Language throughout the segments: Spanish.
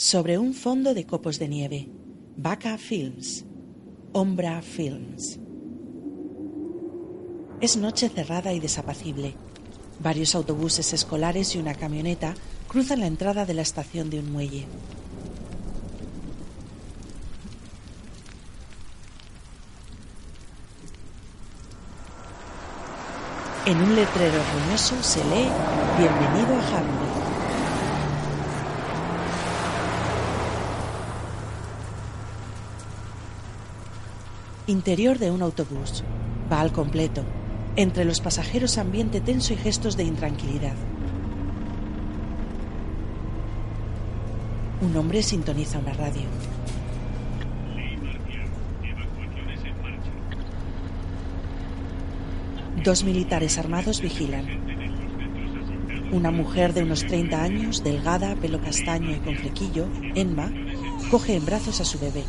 Sobre un fondo de copos de nieve. Vaca Films. Ombra Films. Es noche cerrada y desapacible. Varios autobuses escolares y una camioneta cruzan la entrada de la estación de un muelle. En un letrero ruinoso se lee Bienvenido a Harmony. Interior de un autobús. Va al completo. Entre los pasajeros ambiente tenso y gestos de intranquilidad. Un hombre sintoniza una radio. Dos militares armados vigilan. Una mujer de unos 30 años, delgada, pelo castaño y con flequillo, Enma, coge en brazos a su bebé.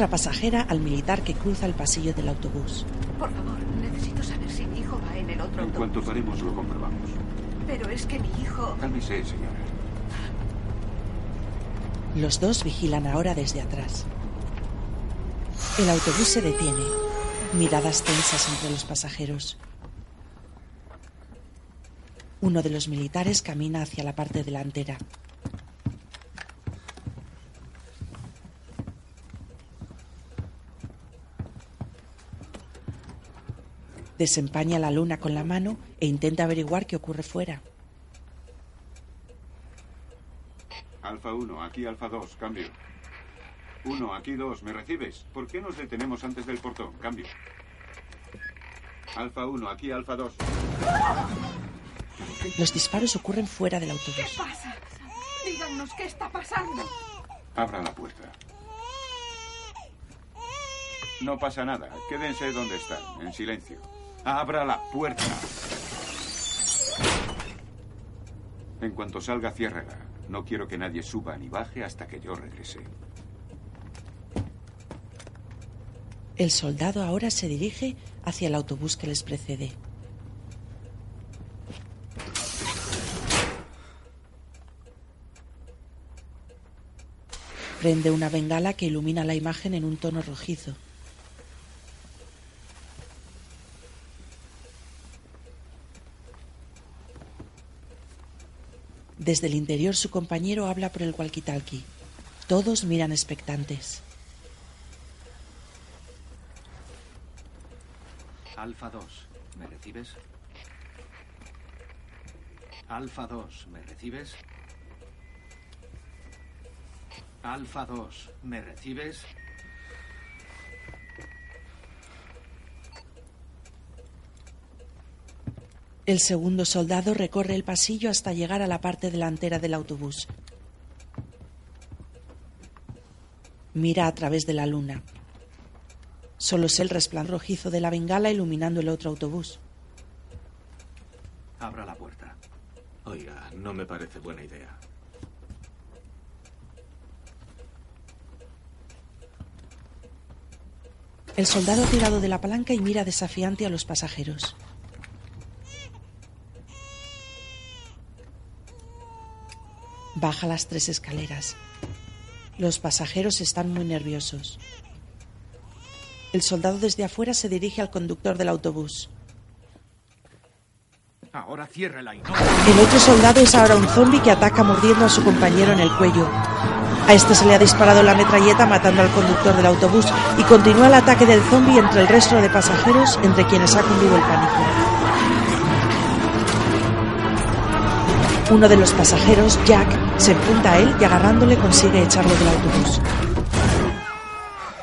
Otra pasajera al militar que cruza el pasillo del autobús. Por favor, necesito saber si mi hijo va en el otro En autobús. cuanto paremos, lo comprobamos. Pero es que mi hijo... Cálmese, señora. Los dos vigilan ahora desde atrás. El autobús se detiene. Miradas tensas entre los pasajeros. Uno de los militares camina hacia la parte delantera. Desempaña la luna con la mano e intenta averiguar qué ocurre fuera. Alfa 1, aquí Alfa 2, cambio. 1, aquí 2, ¿me recibes? ¿Por qué nos detenemos antes del portón? Cambio. Alfa 1, aquí Alfa 2. Los disparos ocurren fuera del ¿Qué autobús. pasa? Díganos qué está pasando. Abra la puerta. No pasa nada. Quédense donde están, en silencio. Abra la puerta. En cuanto salga, ciérrala. No quiero que nadie suba ni baje hasta que yo regrese. El soldado ahora se dirige hacia el autobús que les precede. Prende una bengala que ilumina la imagen en un tono rojizo. Desde el interior su compañero habla por el walkie-talkie. Todos miran expectantes. Alfa 2, ¿me recibes? Alfa 2, ¿me recibes? Alfa 2, ¿me recibes? El segundo soldado recorre el pasillo hasta llegar a la parte delantera del autobús. Mira a través de la luna. Solo es el resplandor rojizo de la bengala iluminando el otro autobús. Abra la puerta. Oiga, no me parece buena idea. El soldado ha tirado de la palanca y mira desafiante a los pasajeros. Baja las tres escaleras. Los pasajeros están muy nerviosos. El soldado desde afuera se dirige al conductor del autobús. Ahora ciérrela y no. El otro soldado es ahora un zombi que ataca mordiendo a su compañero en el cuello. A este se le ha disparado la metralleta matando al conductor del autobús y continúa el ataque del zombi entre el resto de pasajeros entre quienes ha cundido el pánico. Uno de los pasajeros, Jack, se empunta a él y agarrándole consigue echarlo del autobús.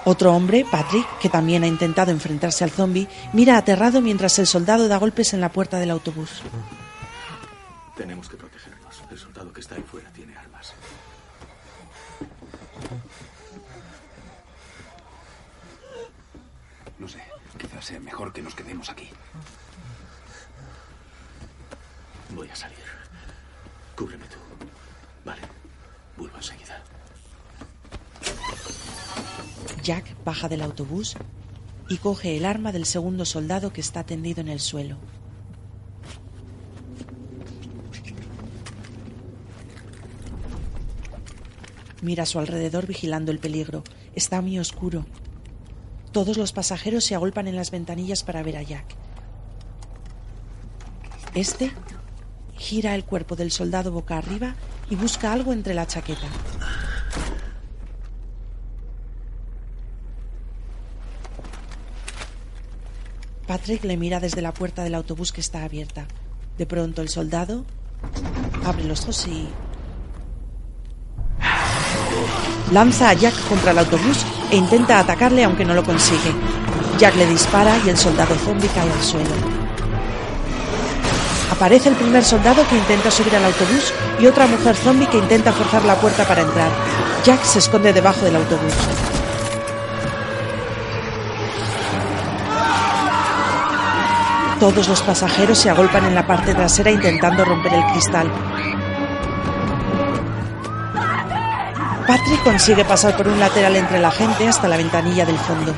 Otro hombre, Patrick, que también ha intentado enfrentarse al zombi, mira aterrado mientras el soldado da golpes en la puerta del autobús. Tenemos que protegernos. El soldado que está ahí fuera tiene armas. No sé, quizás sea mejor que nos quedemos aquí. Voy a salir. Cúbreme tú. Vale. Vuelvo enseguida. Jack baja del autobús, y coge el arma del segundo soldado que está tendido en el suelo. Mira a su alrededor vigilando el peligro. Está muy oscuro. Todos los pasajeros se agolpan en las ventanillas para ver a Jack. Este gira el cuerpo del soldado boca arriba y busca algo entre la chaqueta. Patrick le mira desde la puerta del autobús que está abierta. De pronto el soldado abre los ojos y lanza a Jack contra el autobús e intenta atacarle aunque no lo consigue. Jack le dispara y el soldado zombie cae al suelo. Aparece el primer soldado que intenta subir al autobús y otra mujer zombie que intenta forzar la puerta para entrar. Jack se esconde debajo del autobús. Todos los pasajeros se agolpan en la parte trasera intentando romper el cristal. Patrick consigue pasar por un lateral entre la gente hasta la ventanilla del fondo.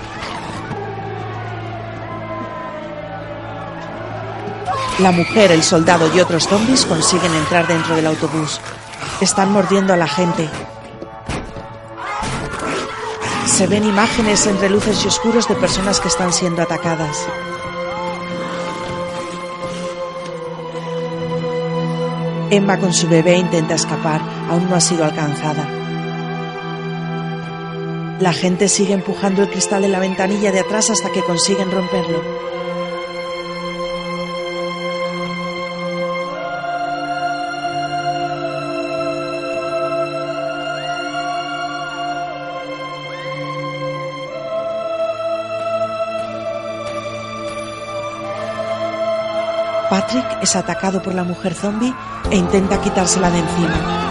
La mujer, el soldado y otros zombies consiguen entrar dentro del autobús. Están mordiendo a la gente. Se ven imágenes entre luces y oscuros de personas que están siendo atacadas. Emma con su bebé intenta escapar, aún no ha sido alcanzada. La gente sigue empujando el cristal de la ventanilla de atrás hasta que consiguen romperlo. Patrick es atacado por la mujer zombie e intenta quitársela de encima.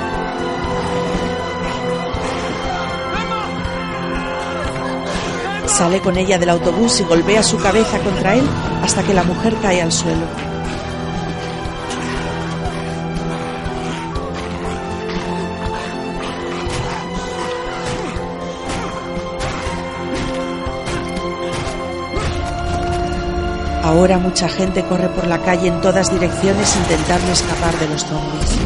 Sale con ella del autobús y golpea su cabeza contra él hasta que la mujer cae al suelo. Ahora mucha gente corre por la calle en todas direcciones intentando escapar de los zombies.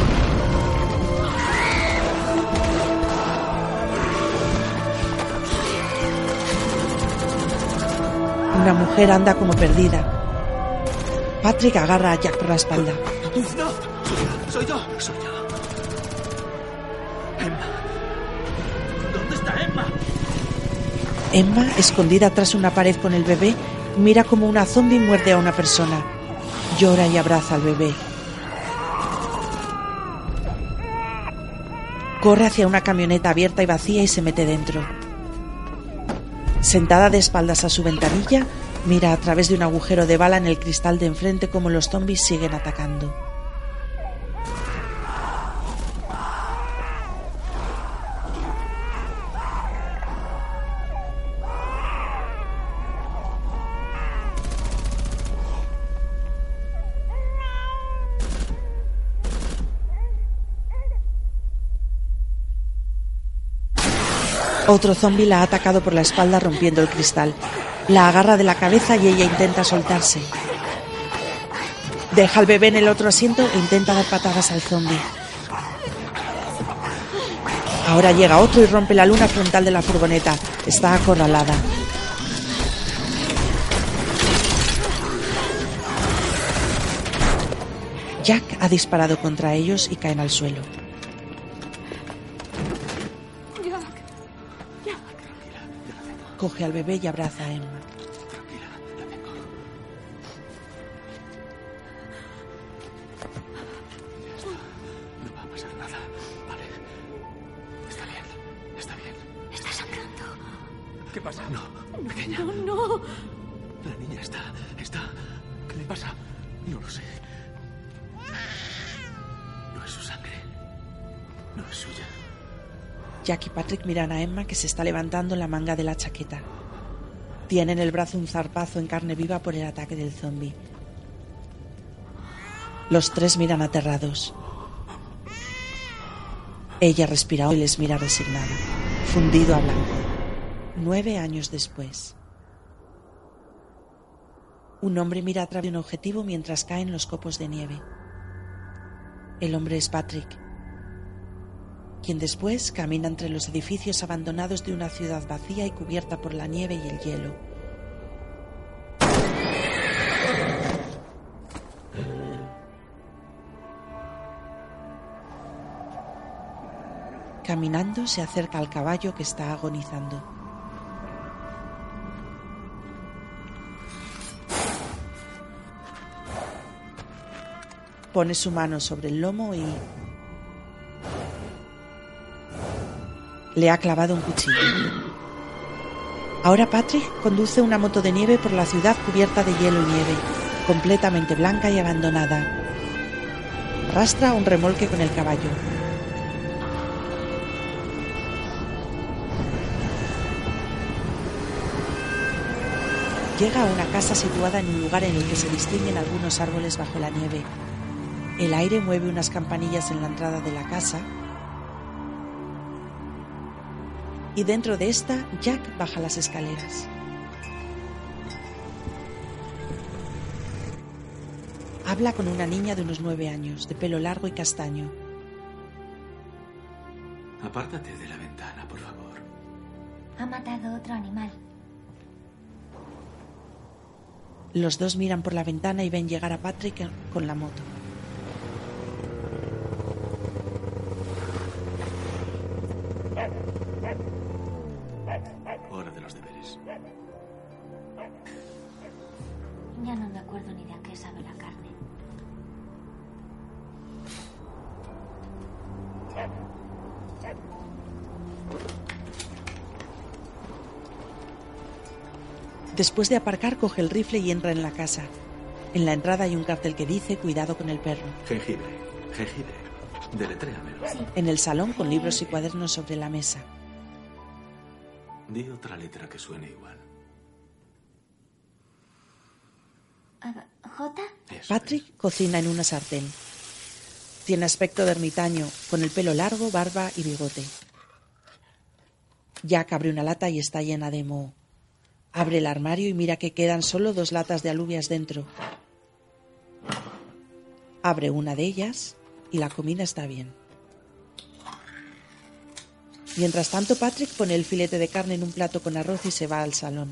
Una mujer anda como perdida. Patrick agarra a Jack por la espalda. ¡No! Soy yo, soy yo. Emma. ¿Dónde está Emma? Emma, escondida tras una pared con el bebé, mira como una zombie muerde a una persona. Llora y abraza al bebé. Corre hacia una camioneta abierta y vacía y se mete dentro. Sentada de espaldas a su ventanilla, mira a través de un agujero de bala en el cristal de enfrente como los zombies siguen atacando. Otro zombi la ha atacado por la espalda rompiendo el cristal. La agarra de la cabeza y ella intenta soltarse. Deja al bebé en el otro asiento e intenta dar patadas al zombi. Ahora llega otro y rompe la luna frontal de la furgoneta. Está acorralada. Jack ha disparado contra ellos y caen al suelo. Coge al bebé y abraza a Emma. Patrick miran a Emma que se está levantando la manga de la chaqueta. Tiene en el brazo un zarpazo en carne viva por el ataque del zombi. Los tres miran aterrados. Ella respira y les mira resignada, fundido a blanco. Nueve años después. Un hombre mira a través de un objetivo mientras caen los copos de nieve. El hombre es Patrick, quien después camina entre los edificios abandonados de una ciudad vacía y cubierta por la nieve y el hielo. Caminando se acerca al caballo que está agonizando. Pone su mano sobre el lomo y... Le ha clavado un cuchillo. Ahora Patrick conduce una moto de nieve por la ciudad cubierta de hielo y nieve, completamente blanca y abandonada. Arrastra un remolque con el caballo. Llega a una casa situada en un lugar en el que se distinguen algunos árboles bajo la nieve. El aire mueve unas campanillas en la entrada de la casa y dentro de esta Jack baja las escaleras. Habla con una niña de unos nueve años, de pelo largo y castaño. Apártate de la ventana, por favor. Ha matado otro animal. Los dos miran por la ventana y ven llegar a Patrick con la moto. Después de aparcar, coge el rifle y entra en la casa. En la entrada hay un cartel que dice Cuidado con el perro. Jengibre. Jengibre. Deletréamelo. En el salón, con libros y cuadernos sobre la mesa. Di otra letra que suene igual. ¿J? Eso Patrick cocina en una sartén. Tiene aspecto de ermitaño, con el pelo largo, barba y bigote. Jack abre una lata y está llena de moho. Abre el armario y mira que quedan solo dos latas de alubias dentro. Abre una de ellas y la comida está bien. Mientras tanto, Patrick pone el filete de carne en un plato con arroz y se va al salón.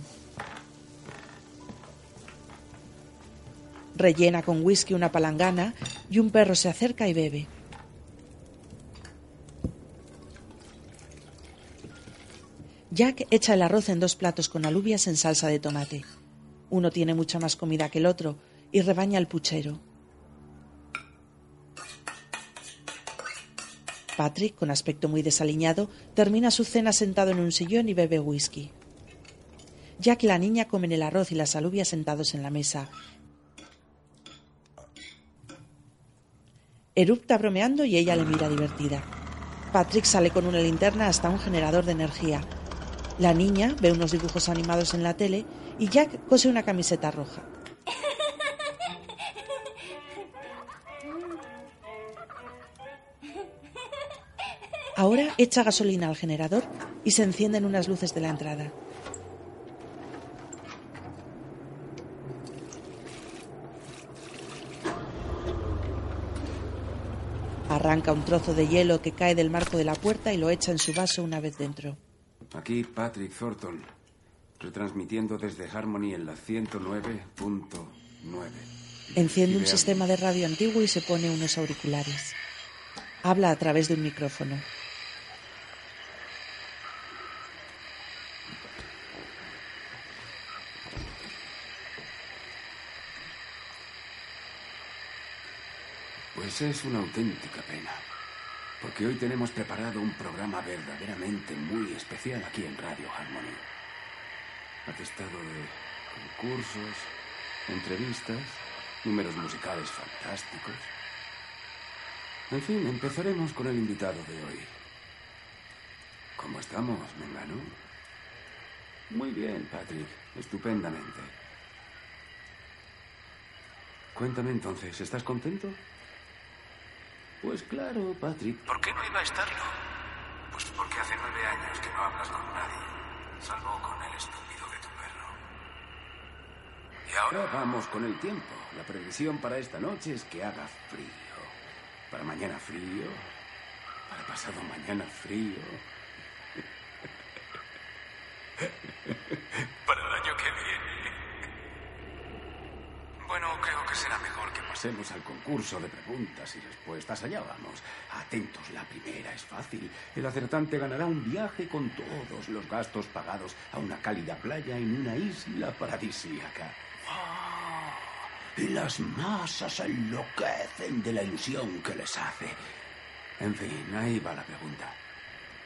Rellena con whisky una palangana y un perro se acerca y bebe. Jack echa el arroz en dos platos con alubias en salsa de tomate. Uno tiene mucha más comida que el otro y rebaña el puchero. Patrick, con aspecto muy desaliñado, termina su cena sentado en un sillón y bebe whisky. Jack y la niña comen el arroz y las alubias sentados en la mesa. Erupta bromeando y ella le mira divertida. Patrick sale con una linterna hasta un generador de energía. La niña ve unos dibujos animados en la tele y Jack cose una camiseta roja. Ahora echa gasolina al generador y se encienden unas luces de la entrada. Arranca un trozo de hielo que cae del marco de la puerta y lo echa en su vaso una vez dentro. Aquí Patrick Thornton, retransmitiendo desde Harmony en la 109.9. Enciende un sistema de radio antiguo y se pone unos auriculares. Habla a través de un micrófono. Pues es una auténtica pena. Porque hoy tenemos preparado un programa verdaderamente muy especial aquí en Radio Harmony. Atestado de concursos, entrevistas, números musicales fantásticos. En fin, empezaremos con el invitado de hoy. ¿Cómo estamos, Mengano? Muy bien, Patrick. Estupendamente. Cuéntame entonces, ¿estás contento? Pues claro, Patrick. ¿Por qué no iba a estarlo? Pues porque hace nueve años que no hablas con nadie, salvo con el estúpido de tu perro. Y ahora Eh, vamos con el tiempo. La previsión para esta noche es que haga frío. Para mañana frío. Para pasado mañana frío. Para el año que viene. Bueno, creo que será mejor que Pasemos al concurso de preguntas y respuestas. Allá vamos. Atentos, la primera es fácil. El acertante ganará un viaje con todos los gastos pagados a una cálida playa en una isla paradisíaca. ¡Wow! Y las masas enloquecen de la ilusión que les hace. En fin, ahí va la pregunta.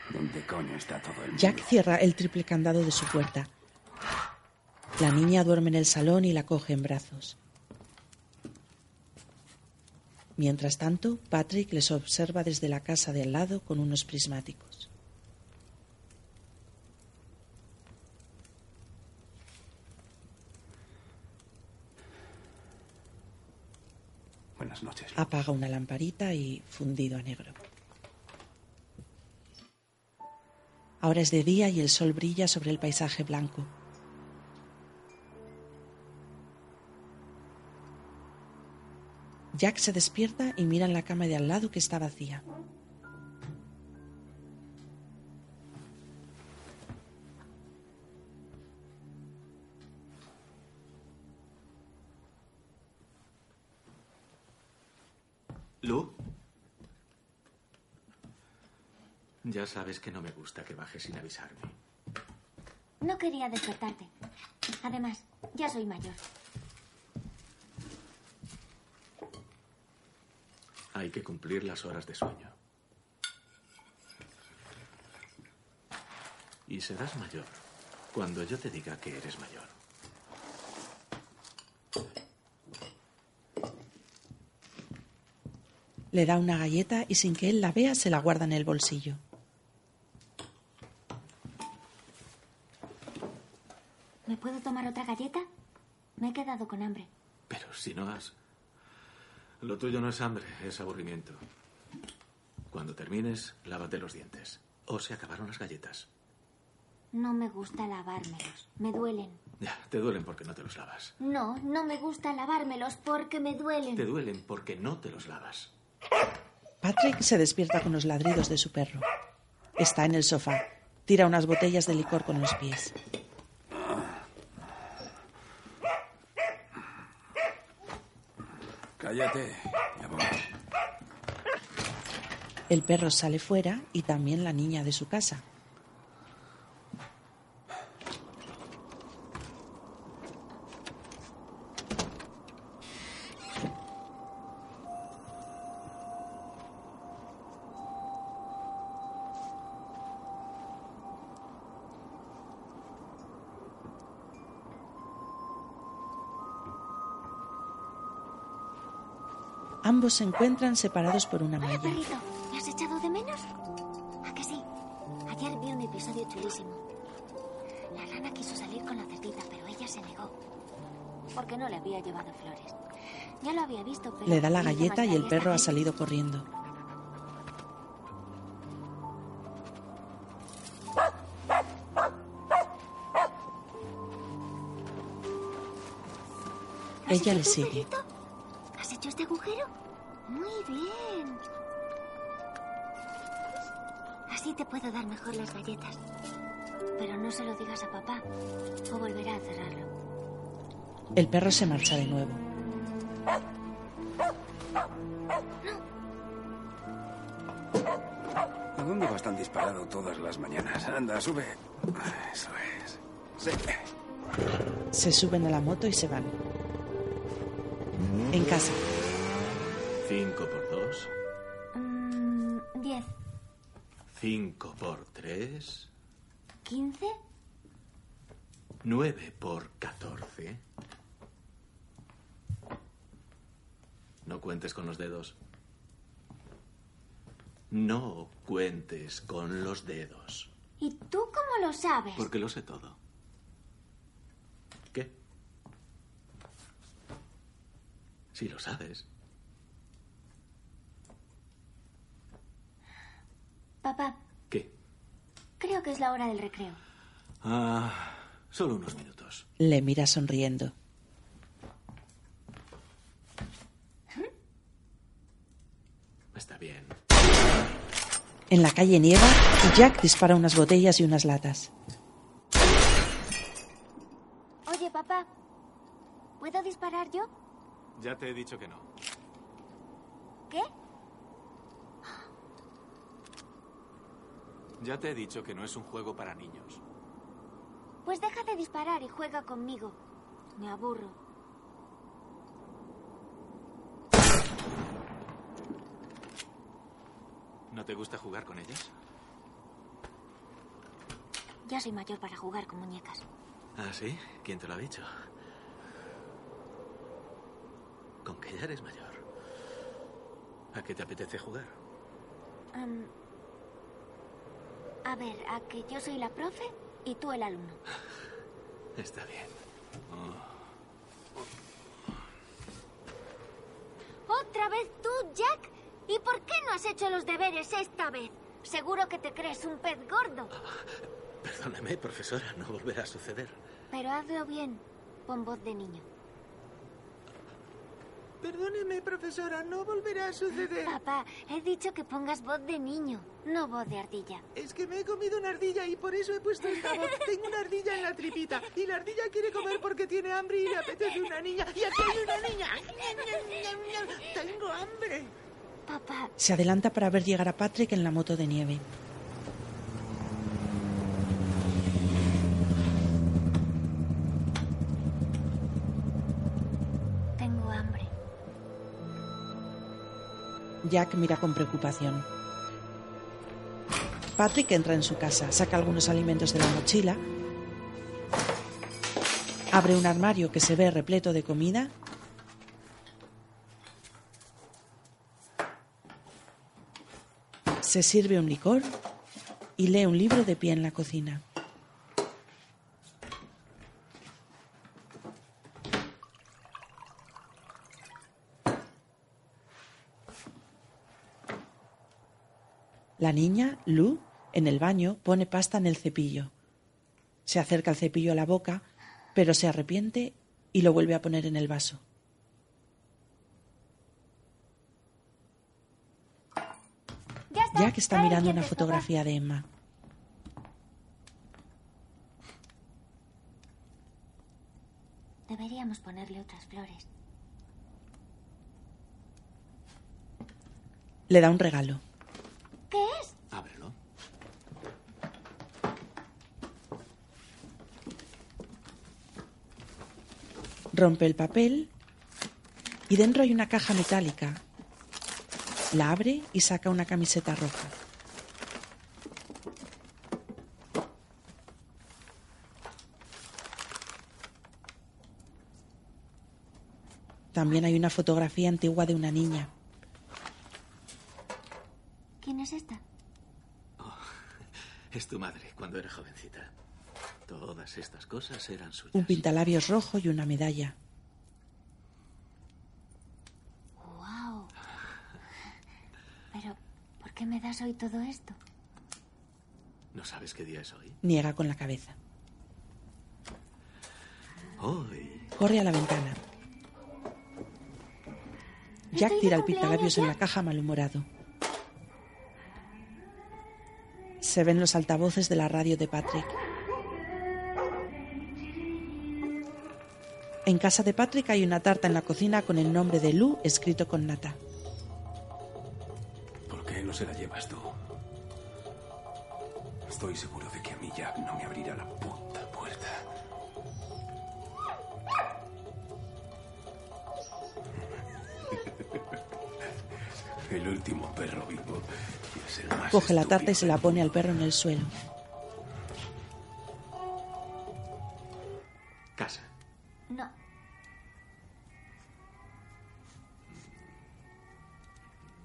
¿Dónde coño está todo el mundo? Jack cierra el triple candado de su puerta. La niña duerme en el salón y la coge en brazos. Mientras tanto, Patrick les observa desde la casa de al lado con unos prismáticos. Buenas noches. Apaga una lamparita y fundido a negro. Ahora es de día y el sol brilla sobre el paisaje blanco. Jack se despierta y mira en la cama de al lado que está vacía. ¿Lu? Ya sabes que no me gusta que bajes sin avisarme. No quería despertarte. Además, ya soy mayor. Hay que cumplir las horas de sueño. Y serás mayor cuando yo te diga que eres mayor. Le da una galleta y sin que él la vea se la guarda en el bolsillo. ¿Me puedo tomar otra galleta? Me he quedado con hambre. Pero si no has... Lo tuyo no es hambre, es aburrimiento. Cuando termines, lávate los dientes. O se acabaron las galletas. No me gusta lavármelos. Me duelen. Ya, te duelen porque no te los lavas. No, no me gusta lavármelos porque me duelen. Te duelen porque no te los lavas. Patrick se despierta con los ladridos de su perro. Está en el sofá. Tira unas botellas de licor con los pies. El perro sale fuera y también la niña de su casa. Ambos se encuentran separados por una Hola, malla. perrito. ¿Me has echado de menos? ¿A que sí? Ayer vi un episodio chulísimo. La rana quiso salir con la cerdita, pero ella se negó. Porque no le había llevado flores. Ya lo había visto, pero... Le da la galleta y el perro ha salido corriendo. ¿Has Ella le sigue. ¿Has hecho este agujero? Muy bien. Así te puedo dar mejor las galletas. Pero no se lo digas a papá o volverá a cerrarlo. El perro se marcha de nuevo. ¿A dónde vas tan disparado todas las mañanas? Anda, sube. Eso es. Sí. Se suben a la moto y se van. En casa, Cinco por dos. Mm, Diez. Cinco por tres. ¿Quince? Nueve por catorce. No cuentes con los dedos. No cuentes con los dedos. ¿Y tú cómo lo sabes? Porque lo sé todo. ¿Qué? Si lo sabes. Papá. ¿Qué? Creo que es la hora del recreo. Ah, solo unos minutos. Le mira sonriendo. ¿Mm? Está bien. En la calle nieva, Jack dispara unas botellas y unas latas. Oye, papá, ¿puedo disparar yo? Ya te he dicho que no. ¿Qué? Ya te he dicho que no es un juego para niños. Pues deja de disparar y juega conmigo. Me aburro. ¿No te gusta jugar con ellas? Ya soy mayor para jugar con muñecas. ¿Ah, sí? ¿Quién te lo ha dicho? Con que ya eres mayor. ¿A qué te apetece jugar? Am, a ver, a que yo soy la profe y tú el alumno. Está bien. ¿Otra vez tú, Jack? ¿Y por qué no has hecho los deberes esta vez? Seguro que te crees un pez gordo. Perdóneme, profesora, no volverá a suceder. Pero hazlo bien. Pon voz de niño. Perdóneme, profesora, no volverá a suceder. Papá, he dicho que pongas voz de niño, no voz de ardilla. Es que me he comido una ardilla y por eso he puesto esta voz. Tengo una ardilla en la tripita y la ardilla quiere comer porque tiene hambre y le apetece una niña. Y aquí hay una niña. Tengo hambre. Papá, Se adelanta para ver llegar a Patrick en la moto de nieve. Jack mira con preocupación. Patrick entra en su casa, saca algunos alimentos de la mochila, abre un armario que se ve repleto de comida, se sirve un licor y lee un libro de pie en la cocina. La niña, Lu, en el baño, pone pasta en el cepillo. Se acerca el cepillo a la boca, pero se arrepiente y lo vuelve a poner en el vaso. Ya está. Jack está mirando una fotografía de Emma. Deberíamos ponerle otras flores. Le da un regalo. ¿Qué es? Ábrelo. Rompe el papel y dentro hay una caja metálica. La abre y saca una camiseta roja. También hay una fotografía antigua de una niña. ¿Quién es esta? Es tu madre cuando era jovencita. Todas estas cosas eran suyas. Un pintalabios rojo y una medalla. ¡Wow! Pero, ¿por qué me das hoy todo esto? ¿No sabes qué día es hoy? Niega con la cabeza. Hoy. Corre a la ventana. Jack tira el pintalabios en la caja malhumorado. Se ven los altavoces de la radio de Patrick. En casa de Patrick hay una tarta en la cocina con el nombre de Lou escrito con nata. ¿Por qué no se la llevas tú? Estoy seguro de que a mí Jack no me abrirá la puta puerta. El último perro vivo Coge la tarta y se la pone al perro en el suelo. Casa. No.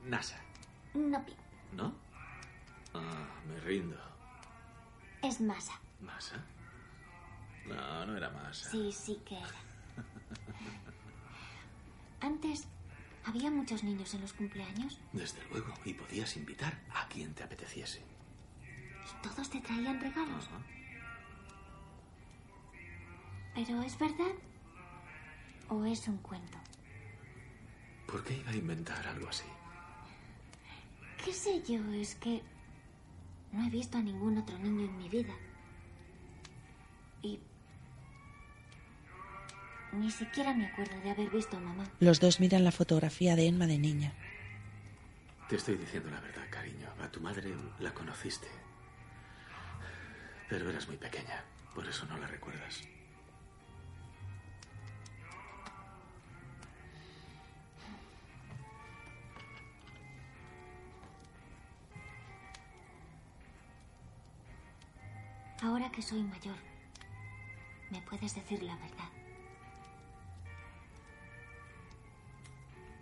NASA. No, Pi. ¿No? Ah, me rindo. Es masa. ¿Masa? No, no era masa. Sí, sí que era. Antes, ¿había muchos niños en los cumpleaños? Desde luego, y podías invitar a quien te apeteciese. ¿Y todos te traían regalos? ¿Pero es verdad? ¿O es un cuento? ¿Por qué iba a inventar algo así? ¿Qué sé yo? Es que no he visto a ningún otro niño en mi vida. Y ni siquiera me acuerdo de haber visto a mamá. Los dos miran la fotografía de Emma de niña. Te estoy diciendo la verdad, cariño. A tu madre la conociste. Pero eras muy pequeña, por eso no la recuerdas. Ahora que soy mayor, me puedes decir la verdad.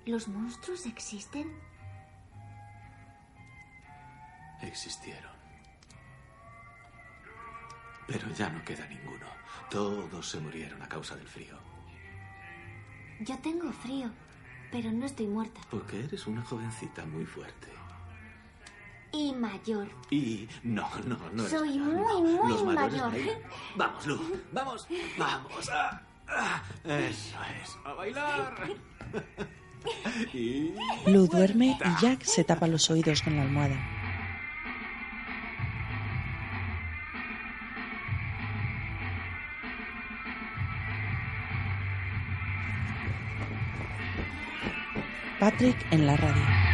¿Los monstruos existen? Existieron. Pero ya no queda ninguno. Todos se murieron a causa del frío. Yo tengo frío, pero no estoy muerta. Porque eres una jovencita muy fuerte. Y mayor. Y no, no, no Soy mayor, muy, no. muy Los mayor. Vamos, Lu, vamos, vamos. Ah, ah, eso es, a bailar. Lu duerme y Jack se tapa los oídos con la almohada. Patrick en la radio.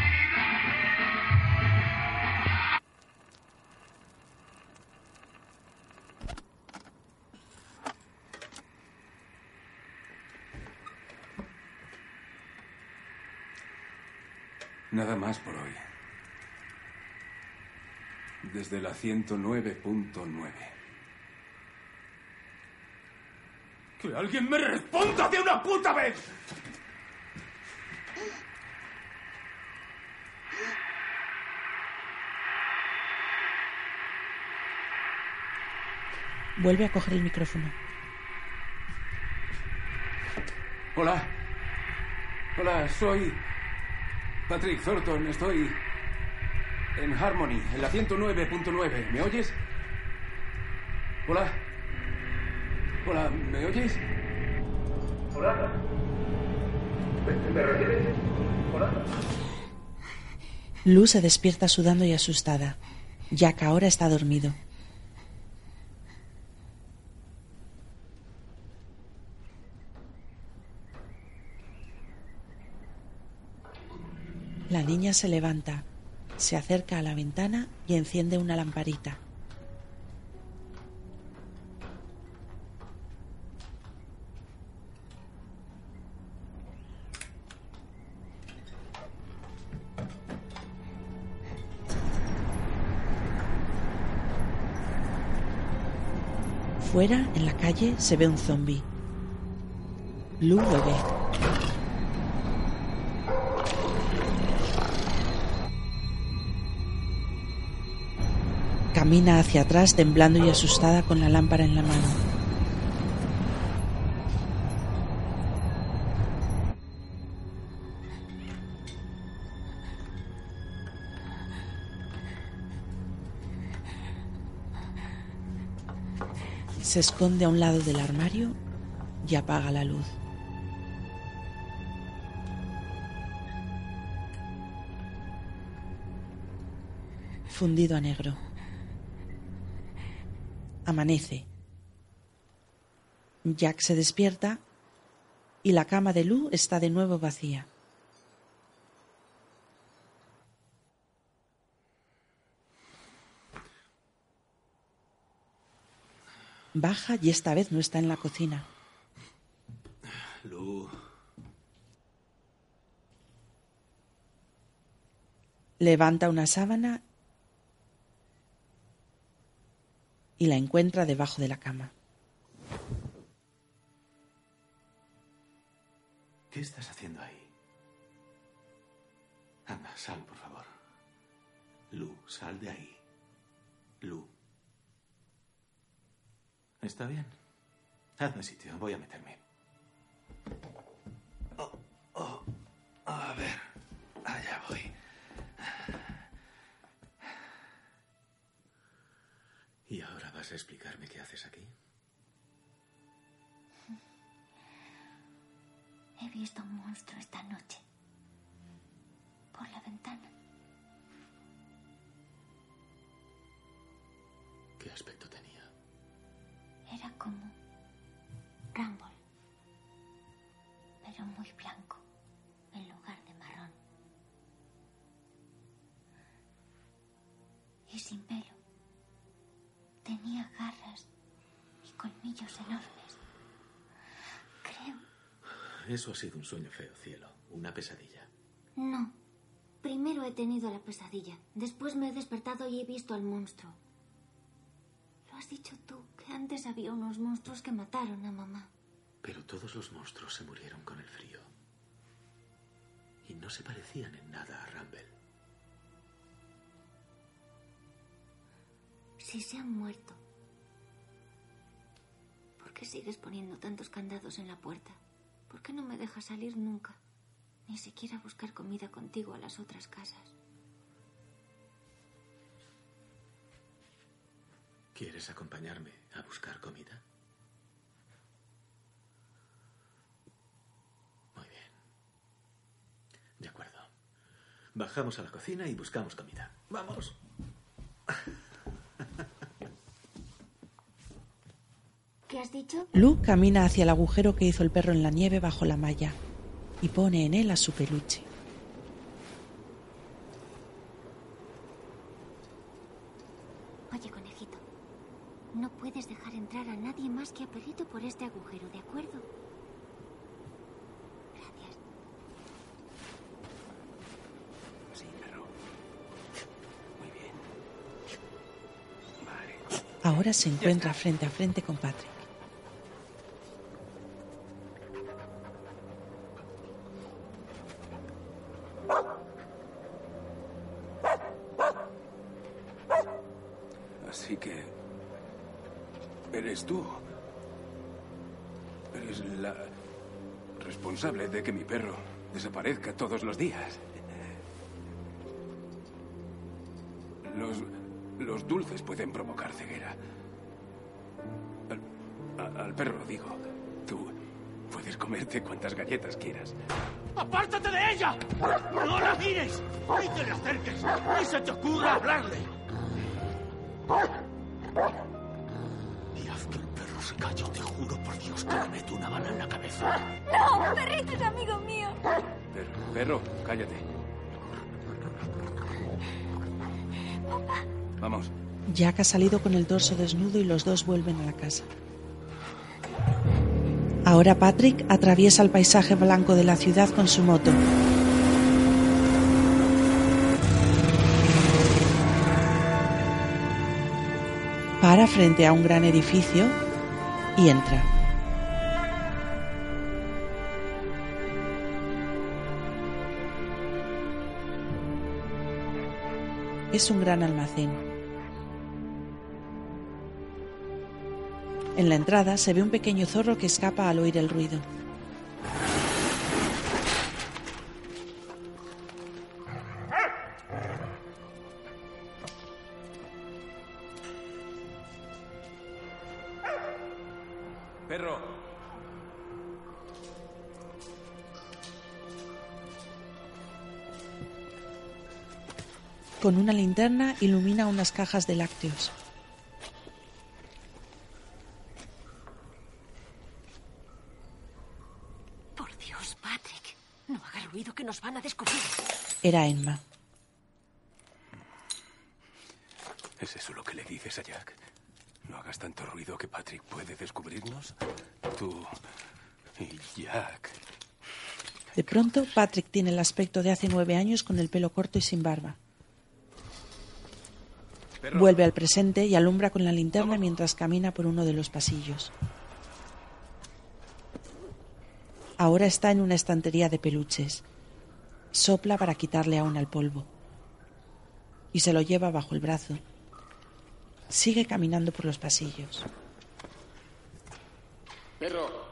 Nada más por hoy. Desde la 109.9. ¡Que alguien me responda de una puta vez! Vuelve a coger el micrófono. Hola. Hola, soy Patrick Thornton. Estoy en Harmony, en la 109.9. ¿Me oyes? Hola. Hola, ¿me oyes? Hola. ¿Me recibes? Hola. Lu se despierta sudando y asustada. Jack ahora está dormido. La niña se levanta, se acerca a la ventana y enciende una lamparita. Fuera, en la calle, se ve un zombi. Lu lo ve. Camina hacia atrás temblando y asustada con la lámpara en la mano. Se esconde a un lado del armario y apaga la luz. Fundido a negro. Amanece. Jack se despierta y la cama de Lou está de nuevo vacía. Baja y esta vez no está en la cocina. Lu, Levanta una sábana y la encuentra debajo de la cama. ¿qué estás haciendo ahí? Anda, sal, por favor. Lu, sal de ahí. Lu. ¿Está bien? Hazme sitio, voy a meterme. Oh, oh, a ver, allá voy. ¿Podrás explicarme qué haces aquí? He visto un monstruo esta noche. Por la ventana. ¿Qué aspecto tenía? Era como Rumble, pero muy blanco en lugar de marrón. Y sin pelo garras y colmillos enormes. Creo. Eso ha sido un sueño feo, cielo. Una pesadilla. No. Primero he tenido la pesadilla. Después me he despertado y he visto al monstruo. Lo has dicho tú, que antes había unos monstruos que mataron a mamá. Pero todos los monstruos se murieron con el frío. Y no se parecían en nada a Rumble. Si se han muerto. ¿Por qué sigues poniendo tantos candados en la puerta? ¿Por qué no me dejas salir nunca? Ni siquiera buscar comida contigo a las otras casas. ¿Quieres acompañarme a buscar comida? Muy bien. De acuerdo. Bajamos a la cocina y buscamos comida. ¡Vamos! ¿Qué has dicho? Lu camina hacia el agujero que hizo el perro en la nieve bajo la malla y pone en él a su peluche. Oye, conejito. No puedes dejar entrar a nadie más que a Perrito por este agujero, ¿de acuerdo? Gracias. Sí, perro. Muy bien. Vale. Ahora se encuentra frente a frente con Patrick. Así que... Eres tú. Eres la responsable de que mi perro todos los días. Los, los dulces pueden provocar ceguera. Al, al perro, digo. Tú puedes comerte cuantas galletas quieras. ¡Apártate de ella! ¡No la mires! ¡Ni te le acerques! ¡Ni se te ocurra hablarle! Y haz que el perro se calle, te juro por Dios que le meto una bala en la cabeza. ¡No! ¡Perrito es amigo mío! Perro, cállate. Vamos. Jack ha salido con el torso desnudo y los dos vuelven a la casa. Ahora Patrick atraviesa el paisaje blanco de la ciudad con su moto. Para frente a un gran edificio y entra. Es un gran almacén. En la entrada se ve un pequeño zorro que escapa al oír el ruido. Con una linterna ilumina unas cajas de lácteos. Por Dios, Patrick. No haga ruido que nos van a descubrir. Era Emma. ¿Es eso lo que le dices a Jack? No hagas tanto ruido que Patrick puede descubrirnos. Tú y Jack. De pronto, Patrick tiene el aspecto de hace nueve años con el pelo corto y sin barba. Vuelve al presente y alumbra con la linterna mientras camina por uno de los pasillos. Ahora está en una estantería de peluches. Sopla para quitarle aún al polvo. Y se lo lleva bajo el brazo. Sigue caminando por los pasillos. Perro.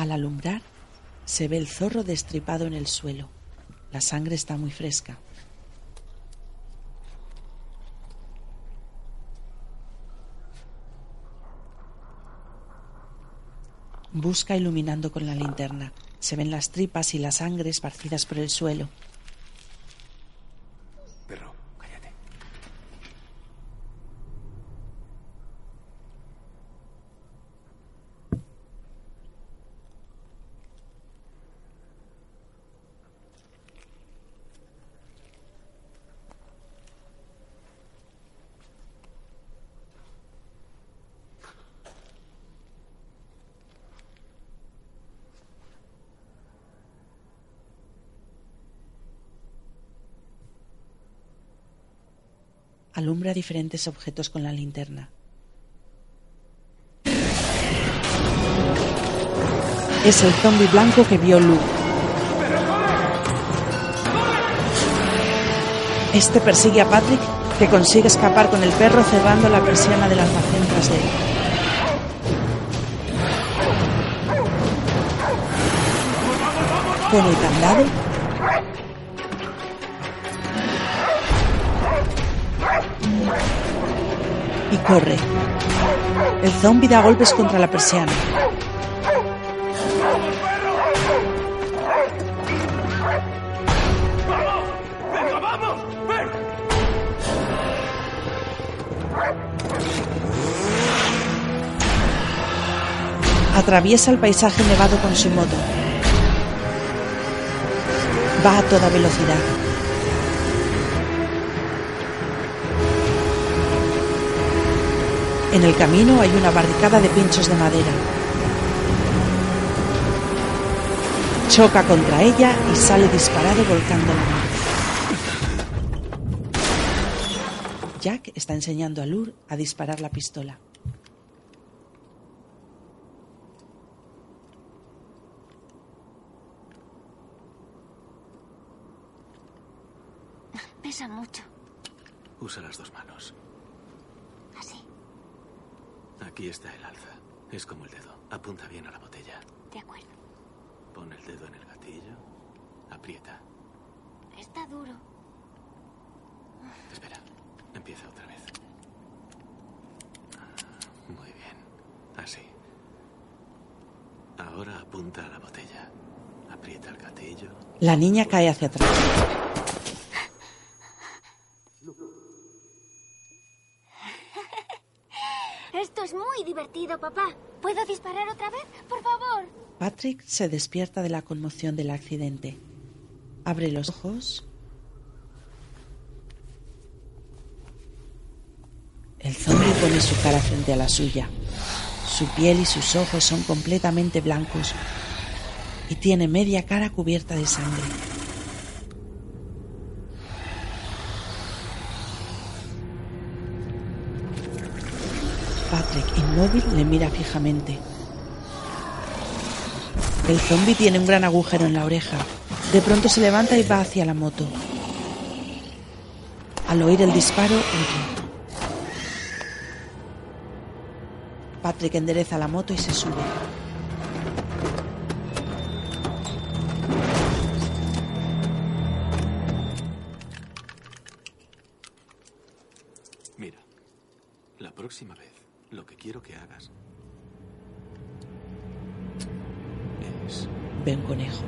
Al alumbrar, se ve el zorro destripado en el suelo. La sangre está muy fresca. Busca iluminando con la linterna. Se ven las tripas y la sangre esparcidas por el suelo. Perro, cállate. Diferentes objetos con la linterna. Es el zombie blanco que vio Luke. Este persigue a Patrick, que consigue escapar con el perro cerrando la persiana del almacén tras de él. Con el candado, corre. El zombie da golpes contra la persiana. Atraviesa el paisaje nevado con su moto. Va a toda velocidad. En el camino hay una barricada de pinchos de madera. Choca contra ella y sale disparado volcando la moto. Jack está enseñando a Lur a disparar la pistola. Pesa mucho. Usa las dos manos. Así. Aquí está el alza. Es como el dedo. Apunta bien a la botella. De acuerdo. Pon el dedo en el gatillo. Aprieta. Está duro. Espera. Empieza otra vez. Muy bien. Así. Ahora apunta a la botella. Aprieta el gatillo. La niña cae hacia atrás. Esto es muy divertido, papá. ¿Puedo disparar otra vez? Por favor. Patrick se despierta de la conmoción del accidente. Abre los ojos. El zombie pone su cara frente a la suya. Su piel y sus ojos son completamente blancos y tiene media cara cubierta de sangre. Patrick, inmóvil, le mira fijamente. El zombie tiene un gran agujero en la oreja. De pronto se levanta y va hacia la moto. Al oír el disparo, huye. Patrick endereza la moto y se sube. Mira. La próxima vez, lo que quiero que hagas es Ve un conejo.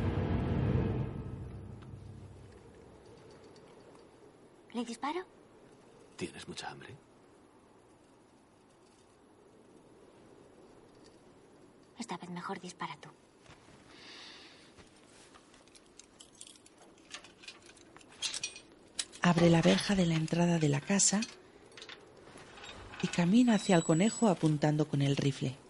¿Le disparo? ¿Tienes mucha hambre? Esta vez mejor dispara tú. Abre la verja de la entrada de la casa y camina hacia el conejo apuntando con el rifle.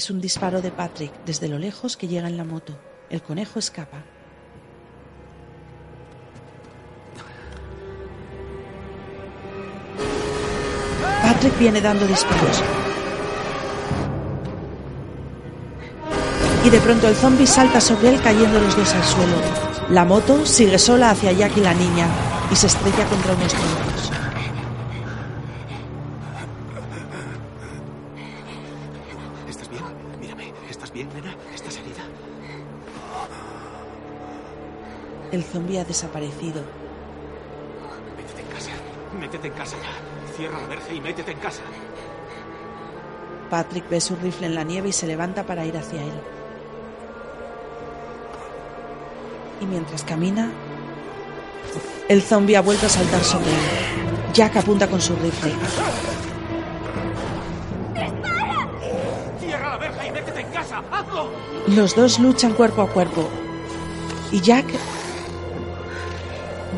Es un disparo de Patrick desde lo lejos que llega en la moto. El conejo escapa. Patrick viene dando disparos. Y de pronto el zombie salta sobre él cayendo los dos al suelo. La moto sigue sola hacia Jack y la niña y se estrella contra unos troncos. El zombie ha desaparecido. Métete en casa. Métete en casa ya. Cierra la verja y métete en casa. Patrick ve su rifle en la nieve y se levanta para ir hacia él. Y mientras camina, el zombie ha vuelto a saltar sobre él. Jack apunta con su rifle. ¡Cierra la verja y métete en casa! ¡Hazlo! Los dos luchan cuerpo a cuerpo. Y Jack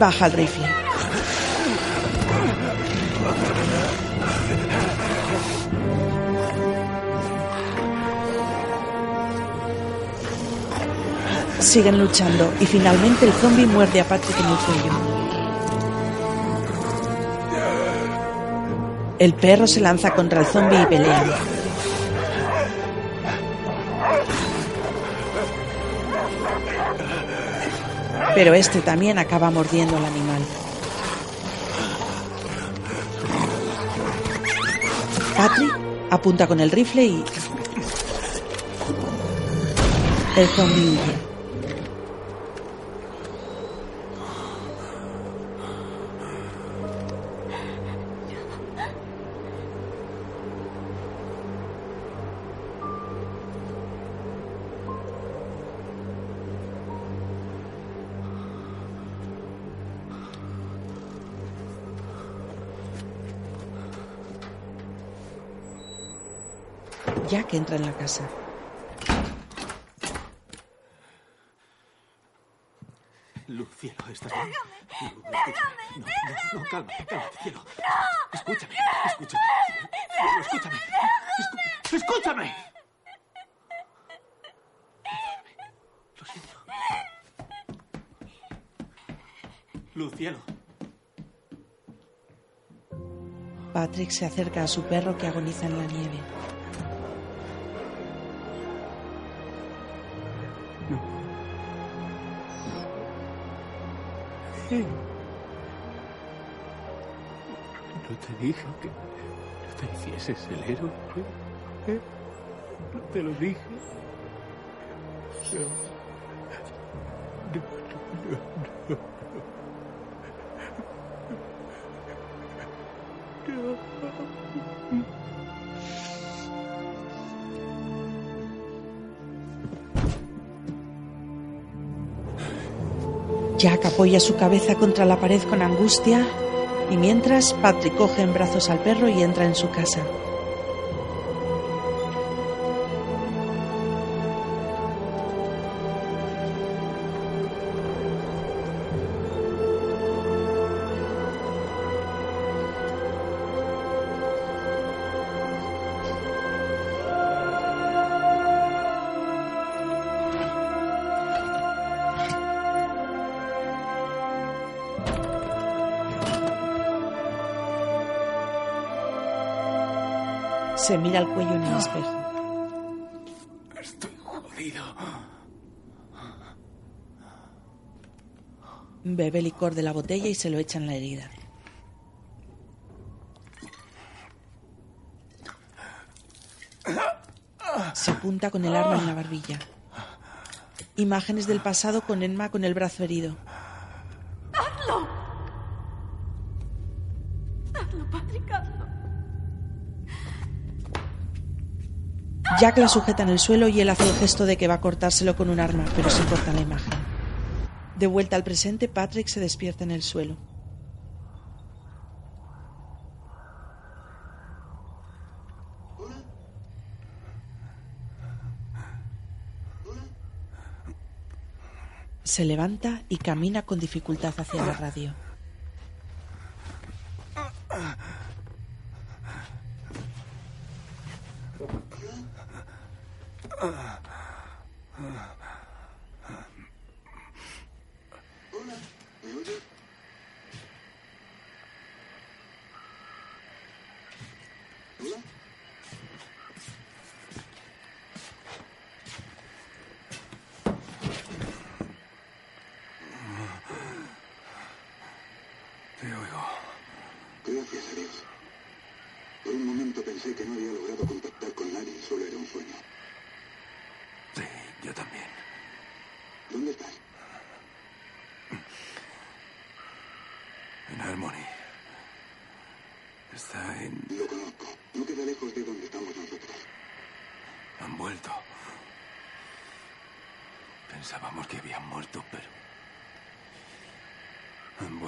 baja el rifle. Siguen luchando y finalmente el zombie muerde a Patrick en el cuello. El perro se lanza contra el zombie y pelean. Pero este también acaba mordiendo al animal. Patrick apunta con el rifle y... El zombie entra en la casa. Luz, cielo, ¿estás bien? Luz, No, no, no, calma, calma, cielo. Escúchame, escúchame. Cielo, escúchame. Escu- ¡Escúchame! Lo siento. Luz, cielo. Patrick se acerca a su perro que agoniza en la nieve. ¿No te dije que no te hicieses el héroe? ¿Eh? ¿No te lo dije? No. No, no, no, Jack apoya su cabeza contra la pared con angustia y mientras Patrick coge en brazos al perro y entra en su casa. Se mira el cuello en el espejo. Estoy jodido. Bebe licor de la botella y se lo echa en la herida. Se apunta con el arma en la barbilla. Imágenes del pasado con Emma con el brazo herido. Jack la sujeta en el suelo y él hace el gesto de que va a cortárselo con un arma, pero se corta la imagen. De vuelta al presente, Patrick se despierta en el suelo. Se levanta y camina con dificultad hacia la radio. Te oigo. Gracias a Dios. Por un momento pensé que no había logrado contactar con nadie, solo era un sueño. Sí, yo también. ¿Dónde estás? En Harmony. Está en... Lo conozco. No queda lejos de donde estamos nosotros. Han vuelto. Pensábamos que habían muerto, pero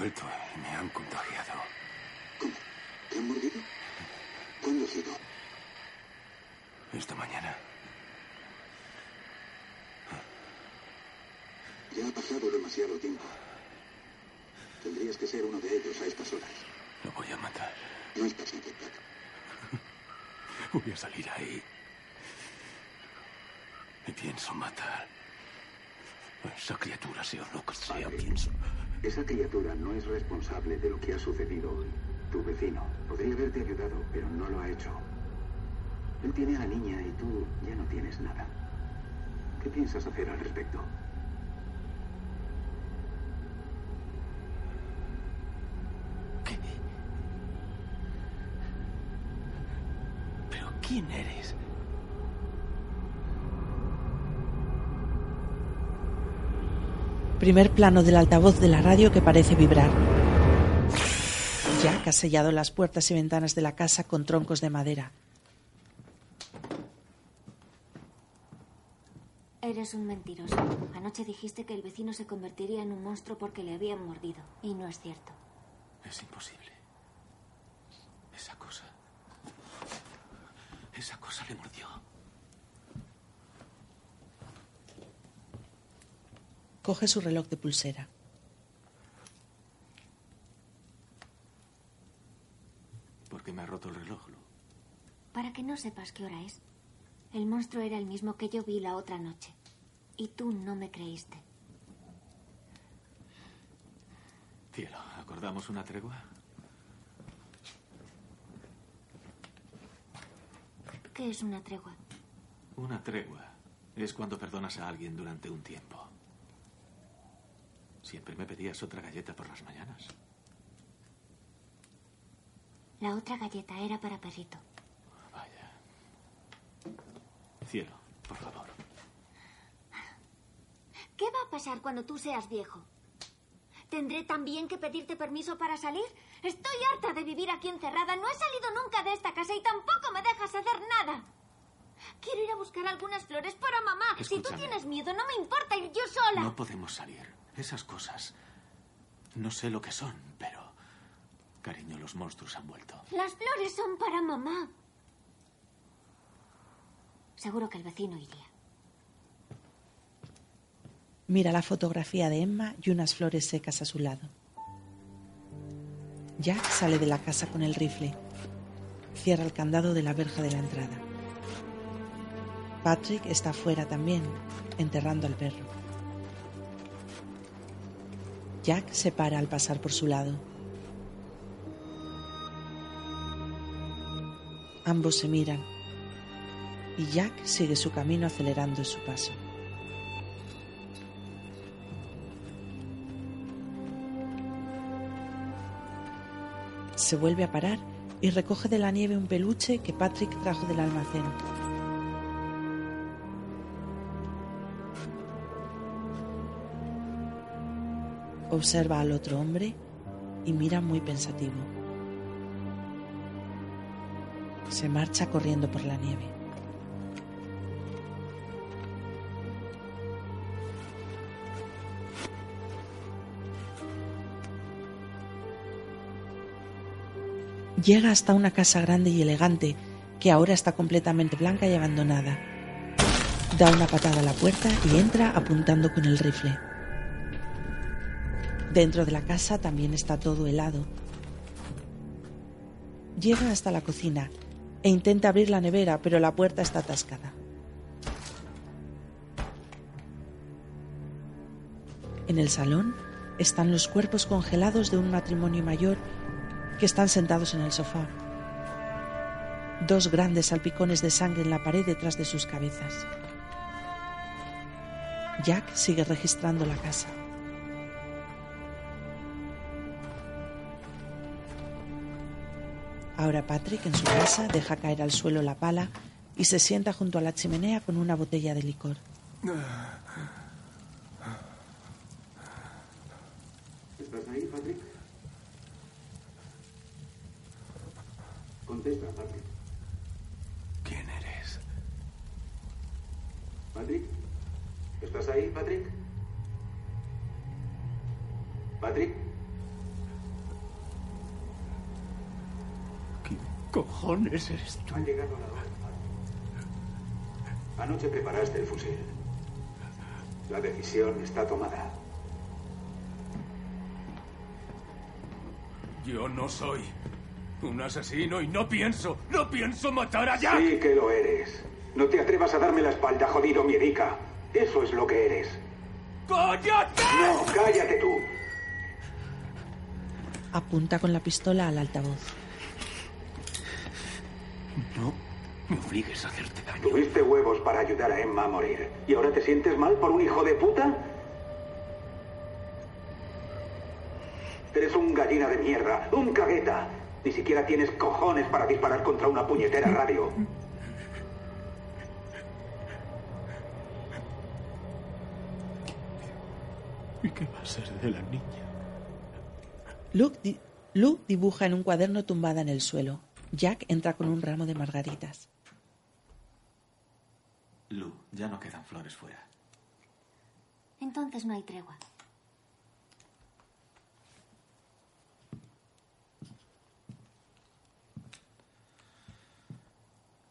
vuelto y me han contagiado. ¿Cómo? ¿Te han mordido? ¿Cuándo ha sido? Esta mañana. Ya ha pasado demasiado tiempo. Tendrías que ser uno de ellos a estas horas. Lo voy a matar. No estás Jet Voy a salir ahí. Y pienso matar. A esa criatura, sea lo que sea, pienso. Esa criatura no es responsable de lo que ha sucedido hoy. Tu vecino podría haberte ayudado, pero no lo ha hecho. Él tiene a la niña y tú ya no tienes nada. ¿Qué piensas hacer al respecto? ¿Qué? ¿Pero quién eres? Primer plano del altavoz de la radio que parece vibrar. Jack ha sellado las puertas y ventanas de la casa con troncos de madera. Eres un mentiroso. Anoche dijiste que el vecino se convertiría en un monstruo porque le habían mordido. Y no es cierto. Es imposible. Esa cosa. Esa cosa le mordió. Coge su reloj de pulsera. ¿Por qué me ha roto el reloj, Lu? Para que no sepas qué hora es. El monstruo era el mismo que yo vi la otra noche. Y tú no me creíste. Cielo, ¿acordamos una tregua? ¿Qué es una tregua? Una tregua es cuando perdonas a alguien durante un tiempo. Siempre me pedías otra galleta por las mañanas. La otra galleta era para perrito. Vaya. Cielo, por favor. ¿Qué va a pasar cuando tú seas viejo? ¿Tendré también que pedirte permiso para salir? Estoy harta de vivir aquí encerrada. No he salido nunca de esta casa y tampoco me dejas hacer nada. Quiero ir a buscar algunas flores para mamá. Si tú tienes miedo, no me importa ir yo sola. No podemos salir. Esas cosas. No sé lo que son, pero. Cariño, los monstruos han vuelto. Las flores son para mamá. Seguro que el vecino iría. Mira la fotografía de Emma y unas flores secas a su lado. Jack sale de la casa con el rifle. Cierra el candado de la verja de la entrada. Patrick está fuera también, enterrando al perro. Jack se para al pasar por su lado. Ambos se miran y Jack sigue su camino acelerando su paso. Se vuelve a parar y recoge de la nieve un peluche que Patrick trajo del almacén. Observa al otro hombre y mira muy pensativo. Se marcha corriendo por la nieve. Llega hasta una casa grande y elegante que ahora está completamente blanca y abandonada. Da una patada a la puerta y entra apuntando con el rifle. Dentro de la casa también está todo helado. Llega hasta la cocina e intenta abrir la nevera, pero la puerta está atascada. En el salón están los cuerpos congelados de un matrimonio mayor que están sentados en el sofá. Dos grandes salpicones de sangre en la pared detrás de sus cabezas. Jack sigue registrando la casa. Ahora Patrick en su casa deja caer al suelo la pala y se sienta junto a la chimenea con una botella de licor. ¿Estás ahí, Patrick? Contesta, Patrick. ¿Quién eres? ¿Patrick? ¿Estás ahí, Patrick? ¿Patrick? Cojones eres tú? Ha llegado la hora. Anoche preparaste el fusil. La decisión está tomada. Yo no soy un asesino y no pienso, no pienso matar a Jack. Sí que lo eres. No te atrevas a darme la espalda, jodido miedica. Eso es lo que eres. ¡Cállate! No, cállate tú. Apunta con la pistola al altavoz. No me obligues a hacerte daño. Tuviste huevos para ayudar a Emma a morir. ¿Y ahora te sientes mal por un hijo de puta? Eres un gallina de mierda, un cagueta. Ni siquiera tienes cojones para disparar contra una puñetera radio. ¿Y qué va a ser de la niña? Luke, di- Luke dibuja en un cuaderno tumbada en el suelo. Jack entra con un ramo de margaritas. Lu, ya no quedan flores fuera. Entonces no hay tregua.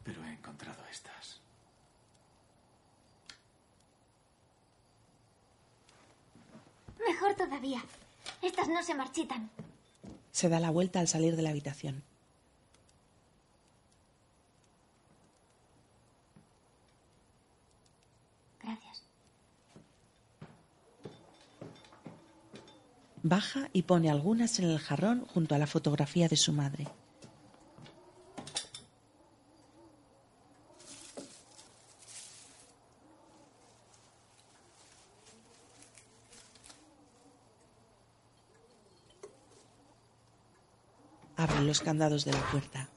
Pero he encontrado estas. Mejor todavía. Estas no se marchitan. Se da la vuelta al salir de la habitación. Gracias. Baja y pone algunas en el jarrón junto a la fotografía de su madre. Abre los candados de la puerta.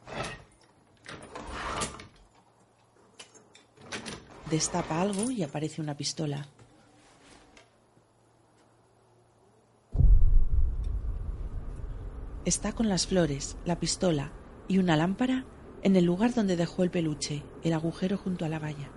Destapa algo y aparece una pistola. Está con las flores, la pistola y una lámpara en el lugar donde dejó el peluche, el agujero junto a la valla.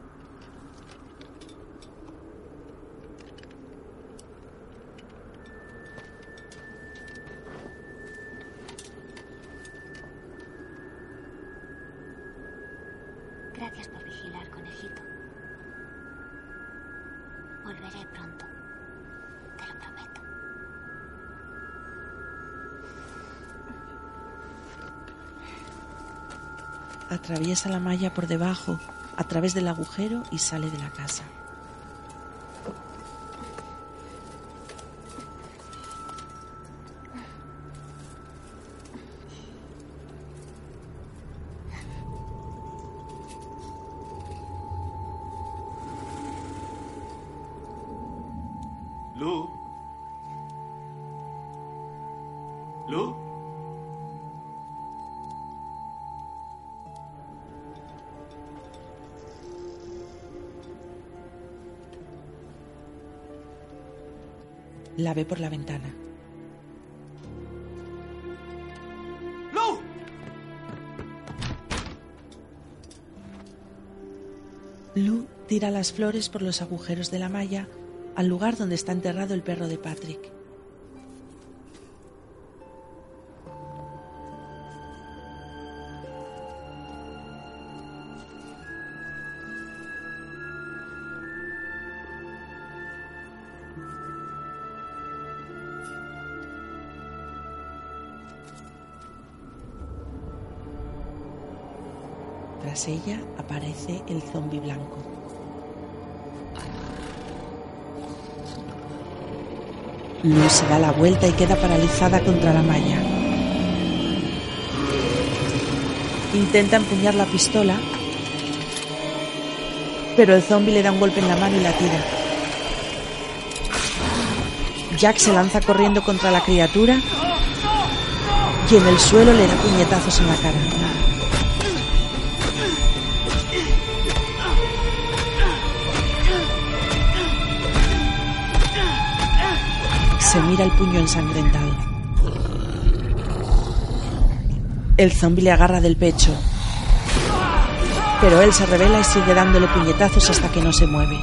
Atraviesa la malla por debajo, a través del agujero y sale de la casa. La ve por la ventana. ¡Lu! Lu tira las flores por los agujeros de la malla al lugar donde está enterrado el perro de Patrick. Ella aparece el zombi blanco. Lu se da la vuelta y queda paralizada contra la malla. Intenta empuñar la pistola, pero el zombi le da un golpe en la mano y la tira. Jack se lanza corriendo contra la criatura y en el suelo le da puñetazos en la cara. Se mira el puño ensangrentado. El zombi le agarra del pecho. Pero él se revela y sigue dándole puñetazos hasta que no se mueve.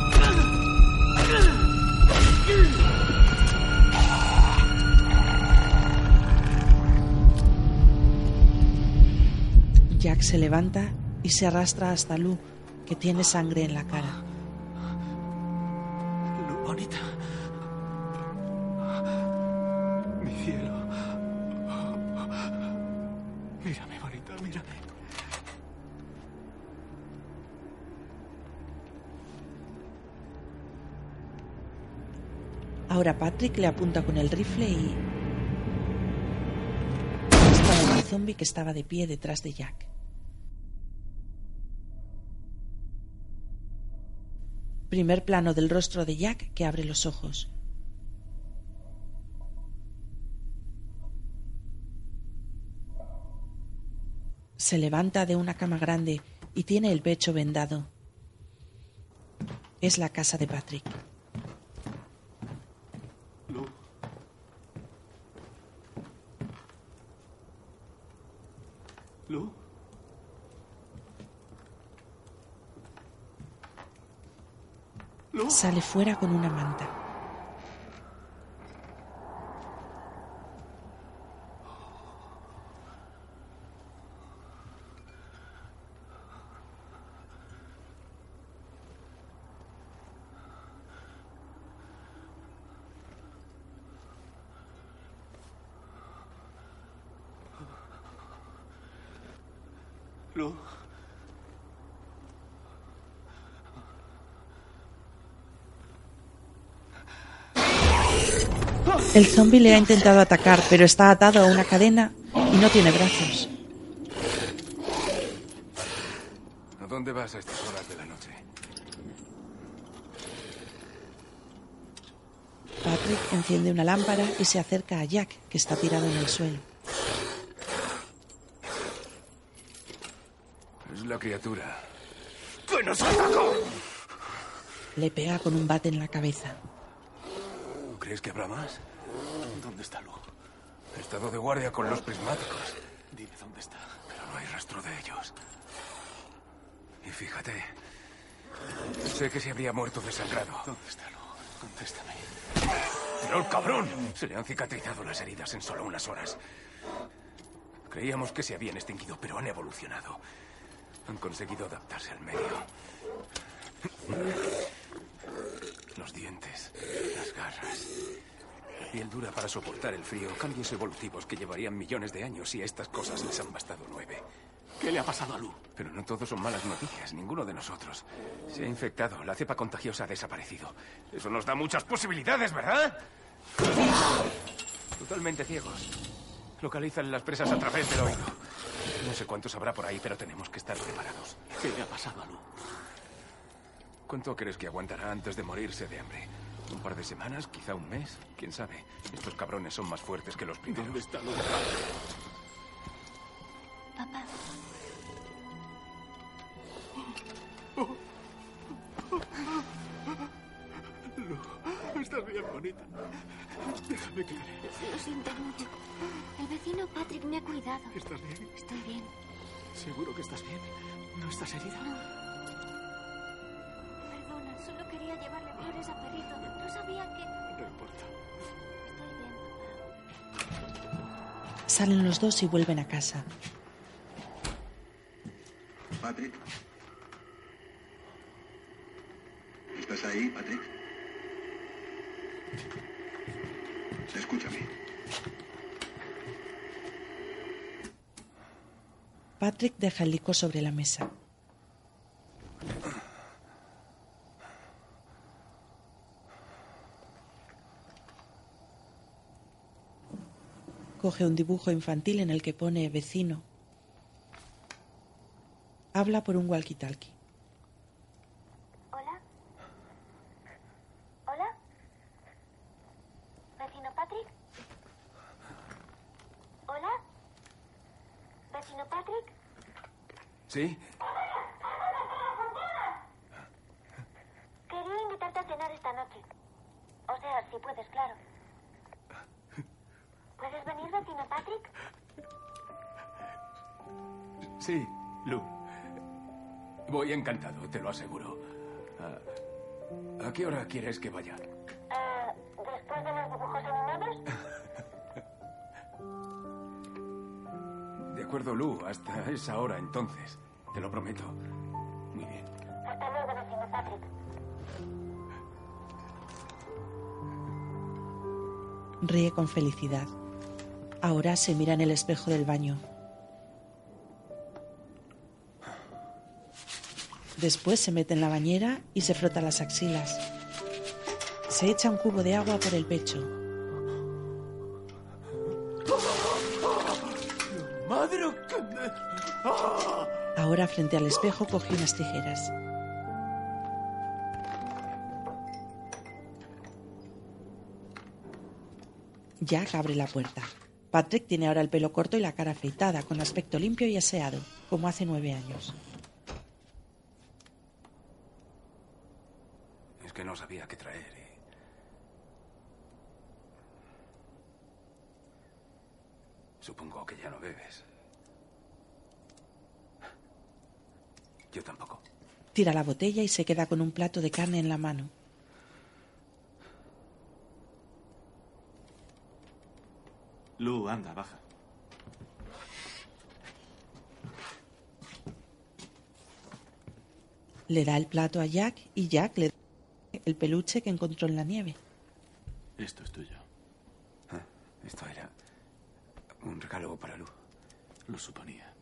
Jack se levanta y se arrastra hasta Lu, que tiene sangre en la cara. Patrick le apunta con el rifle y... dispara al zombie que estaba de pie detrás de Jack. Primer plano del rostro de Jack que abre los ojos. Se levanta de una cama grande y tiene el pecho vendado. Es la casa de Patrick. Lu. Sale fuera con una manta. Lu. El zombie le ha intentado atacar, pero está atado a una cadena y no tiene brazos. ¿A dónde vas a estas horas de la noche? Patrick enciende una lámpara y se acerca a Jack, que está tirado en el suelo. Es la criatura. ¡Que nos atacó! Le pega con un bate en la cabeza. ¿Crees que habrá más? ¿Dónde está Lu? He estado de guardia con los prismáticos, Dime dónde está. pero no hay rastro de ellos. Y fíjate, sé que se habría muerto desangrado. ¿Dónde está Lu? Contéstame. Pero el cabrón se le han cicatrizado las heridas en solo unas horas. Creíamos que se habían extinguido, pero han evolucionado. Han conseguido adaptarse al medio. Los dientes, las garras. Piel dura para soportar el frío. Cambios evolutivos que llevarían millones de años y a estas cosas les han bastado nueve. ¿Qué le ha pasado a Lu? Pero no todos son malas noticias, ninguno de nosotros. Se ha infectado, la cepa contagiosa ha desaparecido. Eso nos da muchas posibilidades, ¿verdad? Totalmente ciegos. Localizan las presas a través del oído. No sé cuántos habrá por ahí, pero tenemos que estar preparados. ¿Qué le ha pasado a Lu? ¿Cuánto crees que aguantará antes de morirse de hambre? ¿Un par de semanas? ¿Quizá un mes? ¿Quién sabe? Estos cabrones son más fuertes que los primeros. ¿Dónde está Lu? Papá, Lu, estás bien bonita. Déjame que lo siento mucho. El vecino Patrick me ha cuidado. ¿Estás bien? Estoy bien. ¿Seguro que estás bien? ¿No estás herida? Perdona, solo quería llevarle flores a Perrito. No sabía que... No importa. Estoy bien, papá. Salen los dos y vuelven a casa. Patrick. ¿Estás ahí, Patrick? Escúchame. Patrick deja el licor sobre la mesa. Coge un dibujo infantil en el que pone vecino. Habla por un walkie-talkie. Qué hora quieres que vaya? Eh, ¿Después de los dibujos animados? De acuerdo, Lu. Hasta esa hora entonces. Te lo prometo. Muy bien. Hasta luego, vecino Patrick. Ríe con felicidad. Ahora se mira en el espejo del baño. Después se mete en la bañera y se frota las axilas. Se echa un cubo de agua por el pecho. ¡Madre que me... ¡Ah! Ahora frente al espejo coge unas tijeras. Jack abre la puerta. Patrick tiene ahora el pelo corto y la cara afeitada, con aspecto limpio y aseado, como hace nueve años. Que traer. y- Supongo que ya no bebes. Yo tampoco. Tira la botella y se queda con un plato de carne en la mano. Lu, anda, baja. Le da el plato a Jack y Jack le da el peluche que encontró en la nieve. Esto es tuyo. Ah, esto era un regalo para Lu. Lo suponía.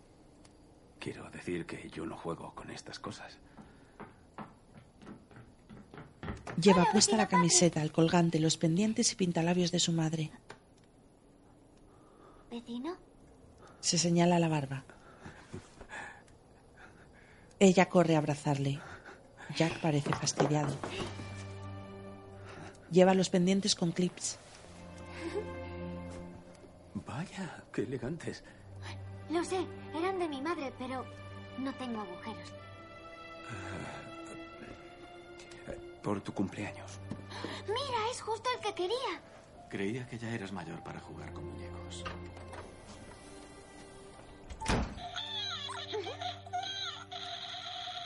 Quiero decir que yo no juego con estas cosas. Lleva puesta la camiseta, el colgante, los pendientes y pintalabios de su madre. ¿Vecino? Se señala la barba. Ella corre a abrazarle. Jack parece fastidiado. Lleva los pendientes con clips. Vaya, qué elegantes. Lo sé, eran de mi madre, pero no tengo agujeros. Por tu cumpleaños. Mira, es justo el que quería. Creía que ya eras mayor para jugar con muñecos.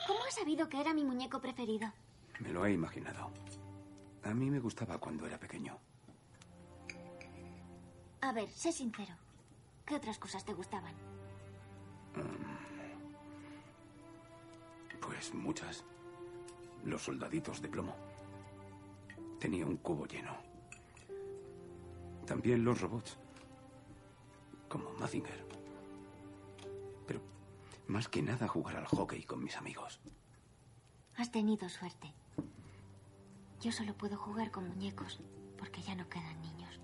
¿Cómo has sabido que era mi muñeco preferido? Me lo he imaginado. A mí me gustaba cuando era pequeño. A ver, sé sincero. ¿Qué otras cosas te gustaban? Pues muchas. Los soldaditos de plomo. Tenía un cubo lleno. También los robots. Como Mazinger. Pero más que nada jugar al hockey con mis amigos. Has tenido suerte. Yo solo puedo jugar con muñecos porque ya no quedan niños.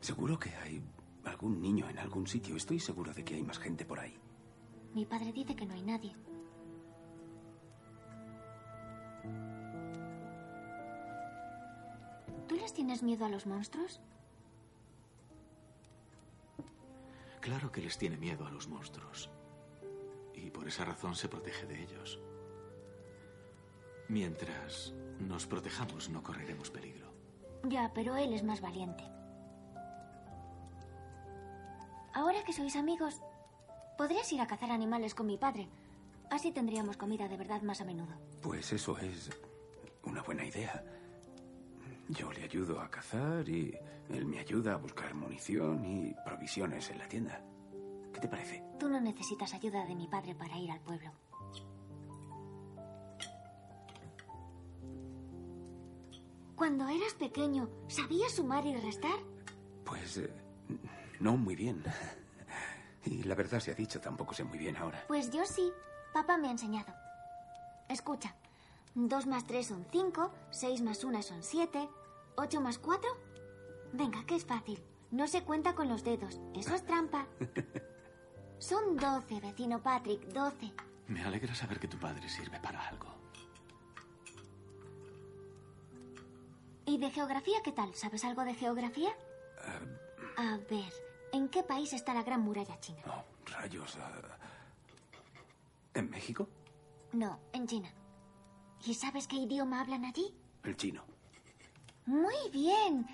Seguro que hay algún niño en algún sitio. Estoy seguro de que hay más gente por ahí. Mi padre dice que no hay nadie. ¿Tú les tienes miedo a los monstruos? Claro que les tiene miedo a los monstruos. Y por esa razón se protege de ellos. Mientras nos protejamos, no correremos peligro. Ya, pero él es más valiente. Ahora que sois amigos, podrías ir a cazar animales con mi padre. Así tendríamos comida de verdad más a menudo. Pues eso es una buena idea. Yo le ayudo a cazar y él me ayuda a buscar munición y provisiones en la tienda. ¿Qué te parece? Tú no necesitas ayuda de mi padre para ir al pueblo. Cuando eras pequeño, ¿sabías sumar y restar? Pues eh, no muy bien. Y la verdad se ha dicho, tampoco sé muy bien ahora. Pues yo sí. Papá me ha enseñado. Escucha. Dos más tres son cinco, seis más una son siete, ocho más cuatro. Venga, que es fácil. No se cuenta con los dedos. Eso es trampa. Son doce, vecino Patrick, doce. Me alegra saber que tu padre sirve para algo. ¿Y de geografía qué tal? ¿Sabes algo de geografía? A ver, ¿en qué país está la Gran Muralla China? No, rayos. ah. ¿En México? No, en China. ¿Y sabes qué idioma hablan allí? El chino. Muy bien.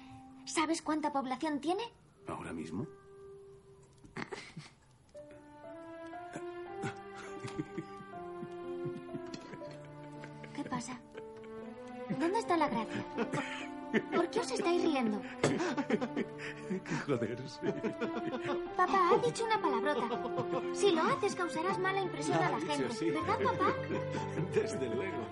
¿Sabes cuánta población tiene? ¿Ahora mismo? ¿Qué pasa? ¿Dónde está la gracia? ¿Por qué os estáis riendo? Qué joder, sí. Papá ha dicho una palabrota. Si lo haces, causarás mala impresión a la gente. sí. ¿Verdad, papá? Desde luego.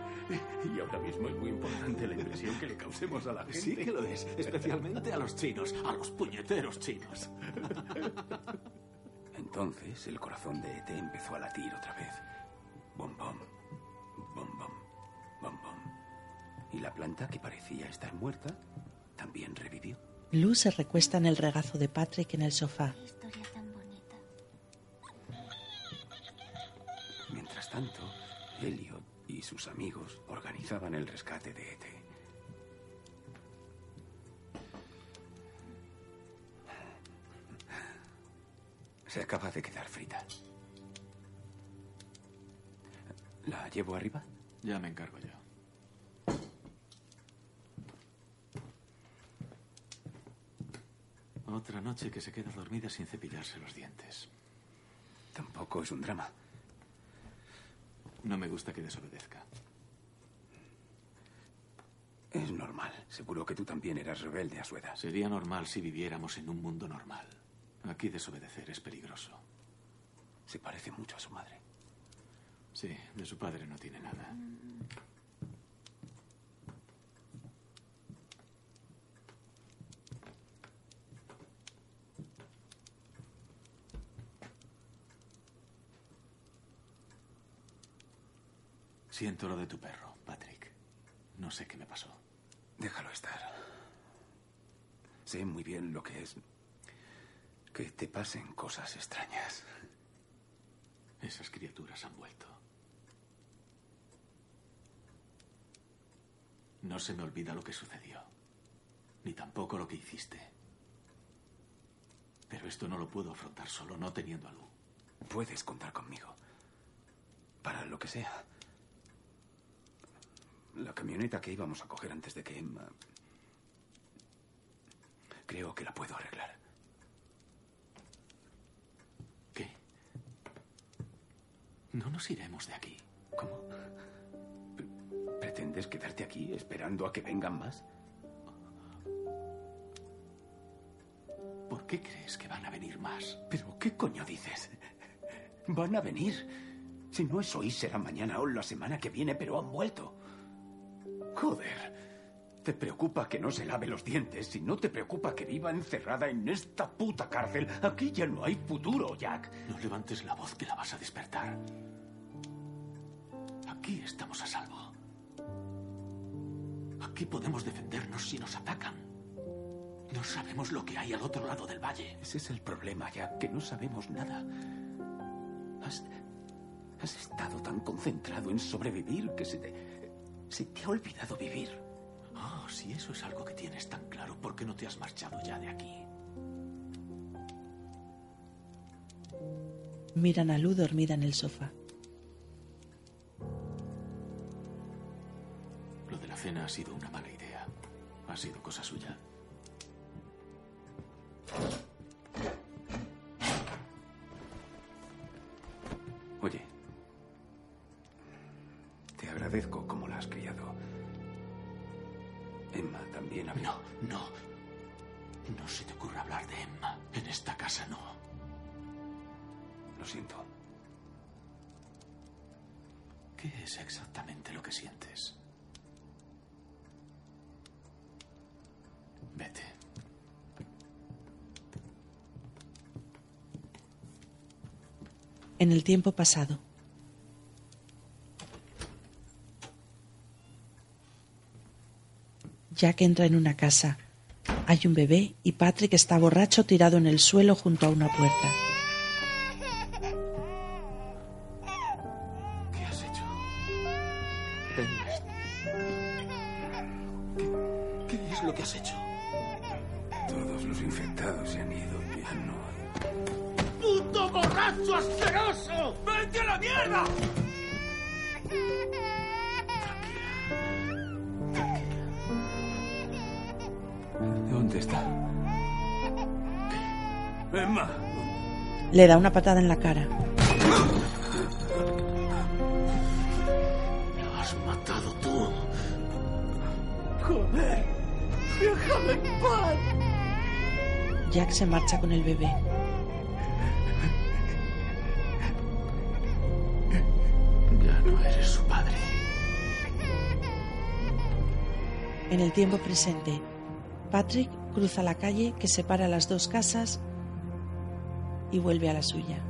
Y ahora mismo es muy importante la impresión que le causemos a la gente. Sí que lo es, especialmente a los chinos, a los puñeteros chinos. Entonces el corazón de ET empezó a latir otra vez. Bom, bom, Y la planta, que parecía estar muerta, también revivió. Lou se recuesta en el regazo de Patrick en el sofá. Historia tan bonita. Mientras tanto, Elliot y sus amigos organizaban el rescate de E ET. Se acaba de quedar frita. ¿La llevo arriba? Ya me encargo yo. Otra noche que se queda dormida sin cepillarse los dientes. Tampoco es un drama. No me gusta que desobedezca. Es normal. Seguro que tú también eras rebelde a su edad. Sería normal si viviéramos en un mundo normal. Aquí desobedecer es peligroso. Se parece mucho a su madre. Sí, de su padre no tiene nada. Siento lo de tu perro, Patrick. No sé qué me pasó. Déjalo estar. Sé muy bien lo que es que te pasen cosas extrañas. Esas criaturas han vuelto. No se me olvida lo que sucedió, ni tampoco lo que hiciste. Pero esto no lo puedo afrontar solo, no teniendo a Lu. Puedes contar conmigo. Para lo que sea. La camioneta que íbamos a coger antes de que Emma... Creo que la puedo arreglar. ¿Qué? No nos iremos de aquí. ¿Cómo? ¿Pretendes quedarte aquí esperando a que vengan más? ¿Por qué crees que van a venir más? ¿Pero qué coño dices? Van a venir. Si no es hoy, será mañana o la semana que viene, pero han vuelto. Joder. ¿Te preocupa que no se lave los dientes y no te preocupa que viva encerrada en esta puta cárcel? Aquí ya no hay futuro, Jack. No levantes la voz que la vas a despertar. Aquí estamos a salvo. Aquí podemos defendernos si nos atacan. No sabemos lo que hay al otro lado del valle. Ese es el problema, Jack, que no sabemos nada. Has, has estado tan concentrado en sobrevivir que se te, se te ha olvidado vivir. Oh, si eso es algo que tienes tan claro, ¿por qué no te has marchado ya de aquí? Miran a Lu dormida en el sofá. Lo de la cena ha sido una mala idea. Ha sido cosa suya. En el tiempo pasado. Jack entra en una casa. Hay un bebé y Patrick está borracho tirado en el suelo junto a una puerta. ¿Dónde está? Emma. Le da una patada en la cara. Lo has matado tú. ¡Joder! ¡Déjame en paz! Jack se marcha con el bebé. Ya no eres su padre. En el tiempo presente, Patrick cruza la calle que separa las dos casas y vuelve a la suya.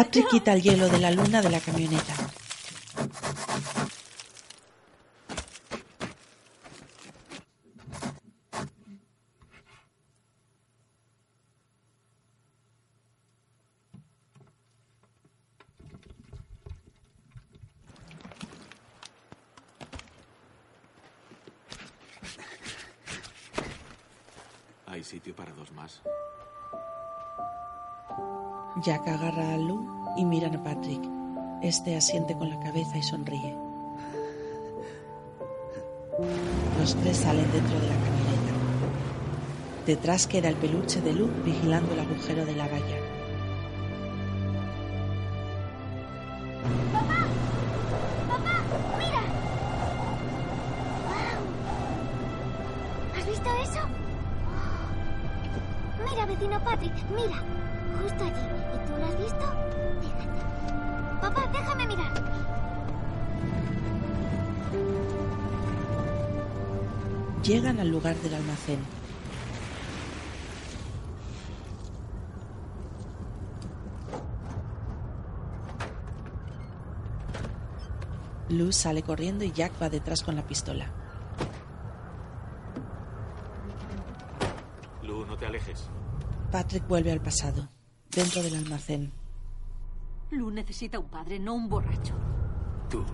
Patrick quita el hielo de la luna de la camioneta. Jack agarra a Lou y miran a Patrick. Este asiente con la cabeza y sonríe. Los tres salen dentro de la camioneta. Detrás queda el peluche de Lou vigilando el agujero de la valla. ¡Papá! ¡Mira! ¡Guau! ¿Has visto eso? Mira, vecino Patrick, mira. Justo allí. Llegan al lugar del almacén. Luz sale corriendo y Jack va detrás con la pistola. Lu, no te alejes. Patrick vuelve al pasado, dentro del almacén. Lu necesita un padre, no un borracho. Tú.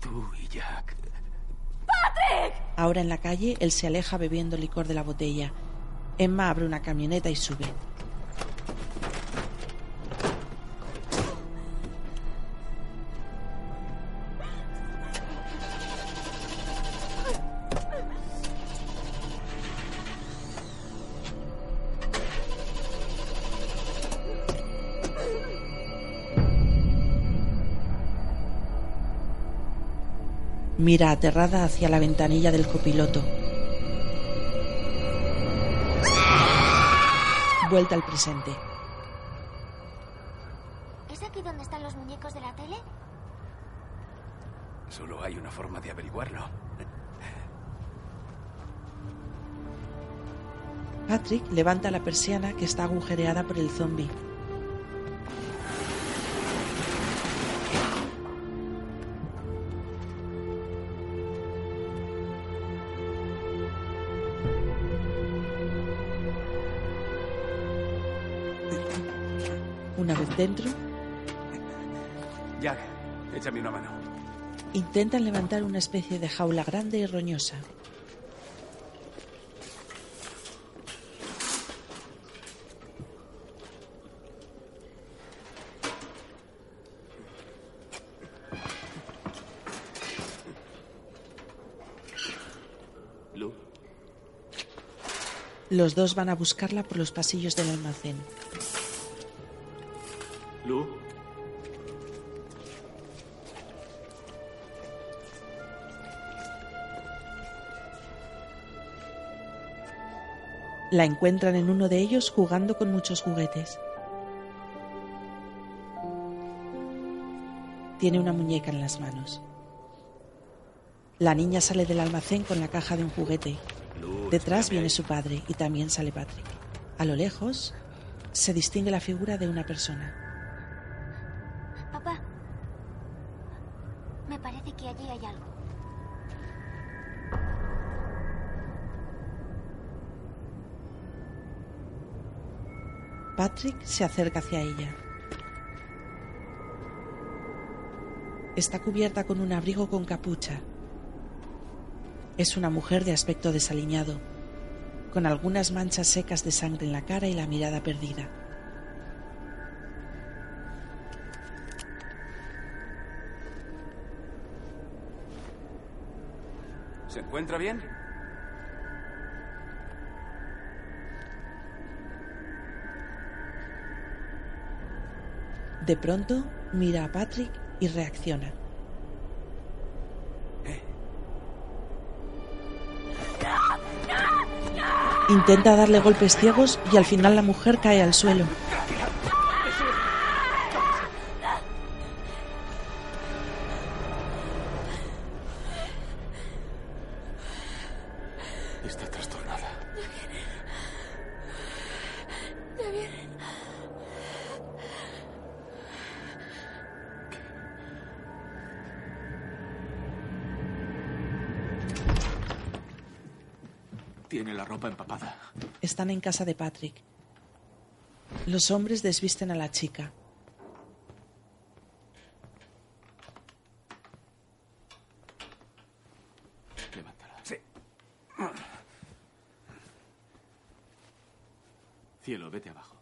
Tú y Jack. Ahora en la calle, él se aleja bebiendo licor de la botella. Emma abre una camioneta y sube. Mira aterrada hacia la ventanilla del copiloto. Vuelta al presente. ¿Es aquí donde están los muñecos de la tele? Solo hay una forma de averiguarlo. Patrick levanta la persiana que está agujereada por el zombie. Dentro, Jack, échame una mano. intentan levantar una especie de jaula grande y roñosa. Los dos van a buscarla por los pasillos del almacén. Lu. La encuentran en uno de ellos jugando con muchos juguetes. Tiene una muñeca en las manos. La niña sale del almacén con la caja de un juguete. Detrás viene su padre y también sale Patrick. A lo lejos, se distingue la figura de una persona. Patrick se acerca hacia ella. Está cubierta con un abrigo con capucha. Es una mujer de aspecto desaliñado, con algunas manchas secas de sangre en la cara y la mirada perdida. ¿Se encuentra bien? De pronto mira a Patrick y reacciona. Intenta darle golpes ciegos y al final la mujer cae al suelo. Están en casa de Patrick. Los hombres desvisten a la chica. Levántala. Sí. Cielo, vete abajo.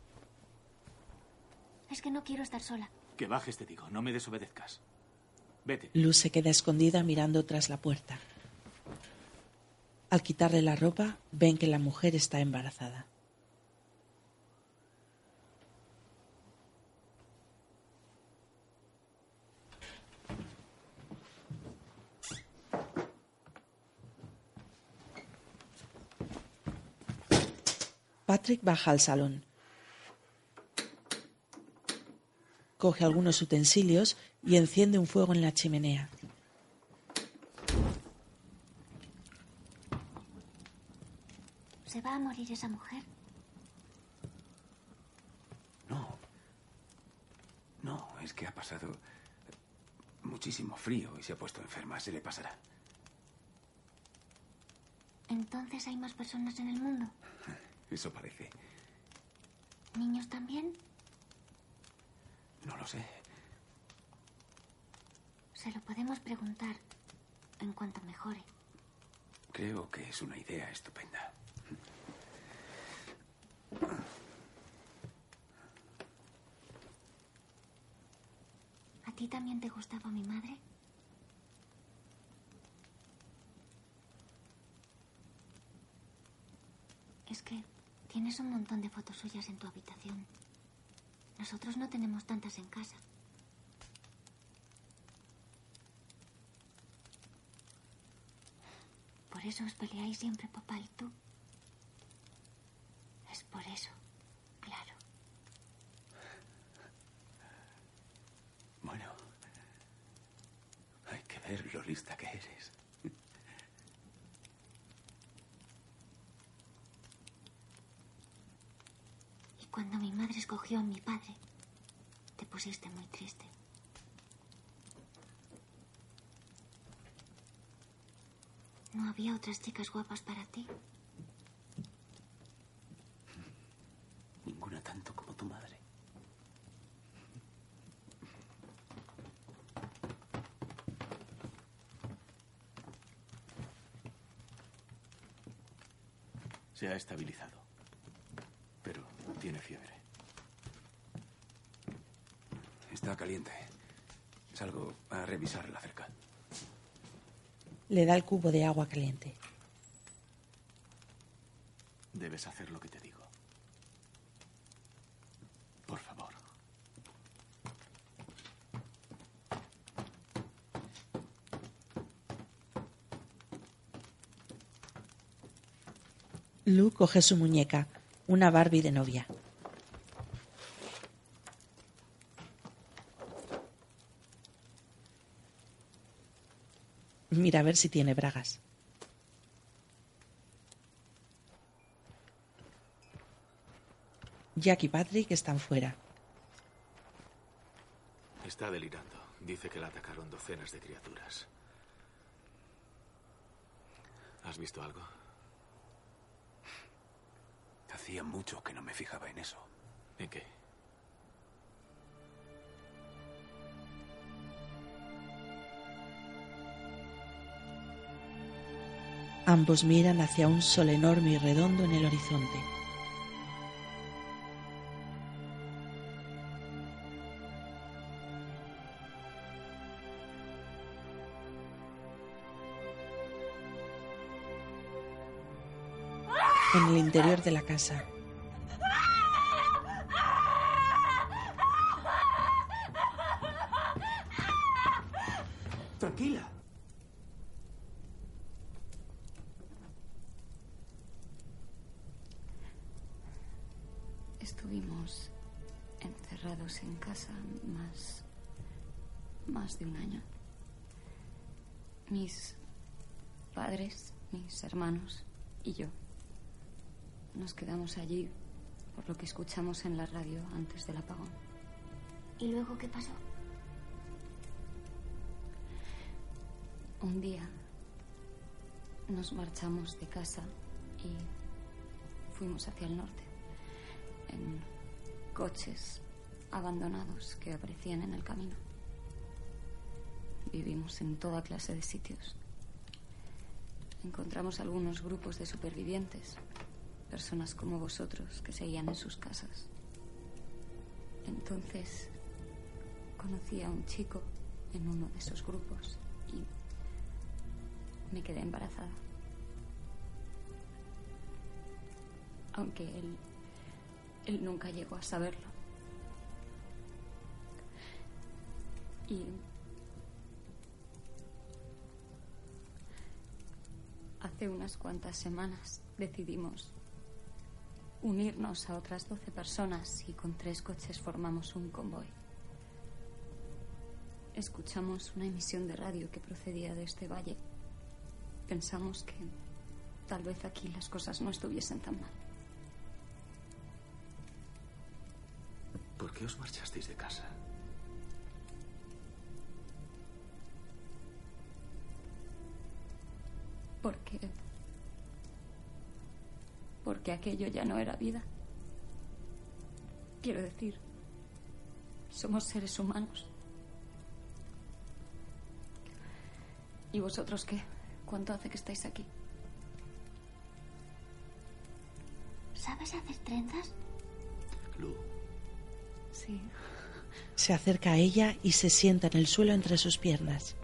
Es que no quiero estar sola. Que bajes, te digo. No me desobedezcas. Vete. Luz se queda escondida mirando tras la puerta. Al quitarle la ropa, ven que la mujer está embarazada. Patrick baja al salón. Coge algunos utensilios y enciende un fuego en la chimenea. ¿Se va a morir esa mujer? No. No, es que ha pasado muchísimo frío y se ha puesto enferma. Se le pasará. Entonces hay más personas en el mundo. Eso parece. ¿Niños también? No lo sé. Se lo podemos preguntar en cuanto mejore. Creo que es una idea estupenda. ¿A ti también te gustaba mi madre? Es que tienes un montón de fotos suyas en tu habitación. Nosotros no tenemos tantas en casa. Por eso os peleáis siempre, papá y tú. Es por eso, claro. Bueno. Ver lo lista que eres. Y cuando mi madre escogió a mi padre, te pusiste muy triste. ¿No había otras chicas guapas para ti? Ninguna tanto como tu madre. Se ha estabilizado. Pero tiene fiebre. Está caliente. Salgo a revisarla cerca. Le da el cubo de agua caliente. Debes hacer lo que te digo. Por favor. Lu coge su muñeca, una Barbie de novia. Mira a ver si tiene bragas. Jack y Patrick están fuera. Está delirando. Dice que la atacaron docenas de criaturas. ¿Has visto algo? Hacía mucho que no me fijaba en eso. ¿En qué? Ambos miran hacia un sol enorme y redondo en el horizonte. En el interior de la casa, Nos quedamos allí por lo que escuchamos en la radio antes del apagón. ¿Y luego qué pasó? Un día nos marchamos de casa y fuimos hacia el norte en coches abandonados que aparecían en el camino. Vivimos en toda clase de sitios. Encontramos algunos grupos de supervivientes, personas como vosotros que seguían en sus casas. Entonces conocí a un chico en uno de esos grupos y me quedé embarazada. Aunque él él nunca llegó a saberlo. Y hace unas cuantas semanas decidimos unirnos a otras 12 personas y con tres coches formamos un convoy. Escuchamos una emisión de radio que procedía de este valle. Pensamos que tal vez aquí las cosas no estuviesen tan mal. ¿Por qué os marchasteis de casa? Porque. Porque aquello ya no era vida. Quiero decir, somos seres humanos. ¿Y vosotros qué? ¿Cuánto hace que estáis aquí? ¿Sabes hacer trenzas? Lu, Sí. se acerca a ella y se sienta en el suelo entre sus piernas.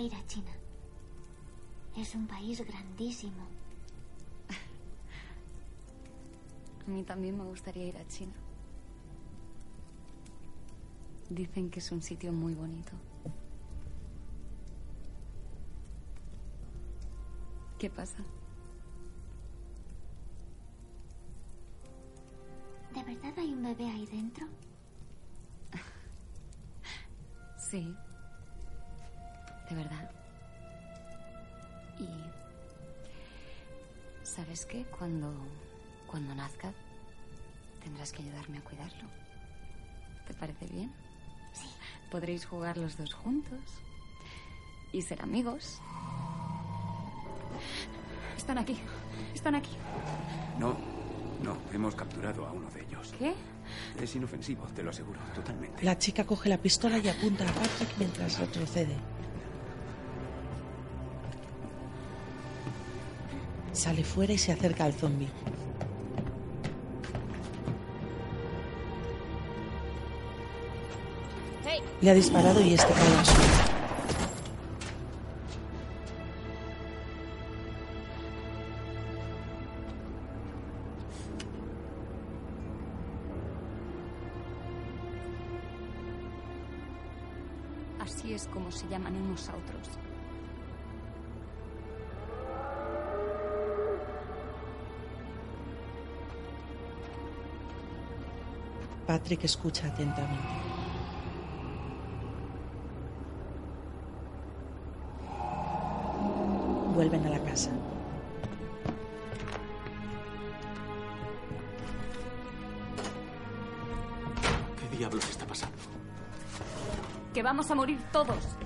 Gustaría ir a China. Es un país grandísimo. A mí también me gustaría ir a China. Dicen que es un sitio muy bonito. ¿Qué pasa? ¿De verdad hay un bebé ahí dentro? Sí. ¿Sabes qué? Cuando... Cuando nazca, tendrás que ayudarme a cuidarlo. ¿Te parece bien? Sí. Podréis jugar los dos juntos. Y ser amigos. Están aquí. Están aquí. No, no, hemos capturado a uno de ellos. ¿Qué? Es inofensivo, te lo aseguro, totalmente. La chica coge la pistola y apunta a Patrick mientras retrocede. Sale fuera y se acerca al zombie. Le ha disparado y este cae al suelo. Así es como se llaman unos a otros. Patrick escucha atentamente. vuelven a la casa. ¿Qué diablos está pasando? Que vamos a morir todos.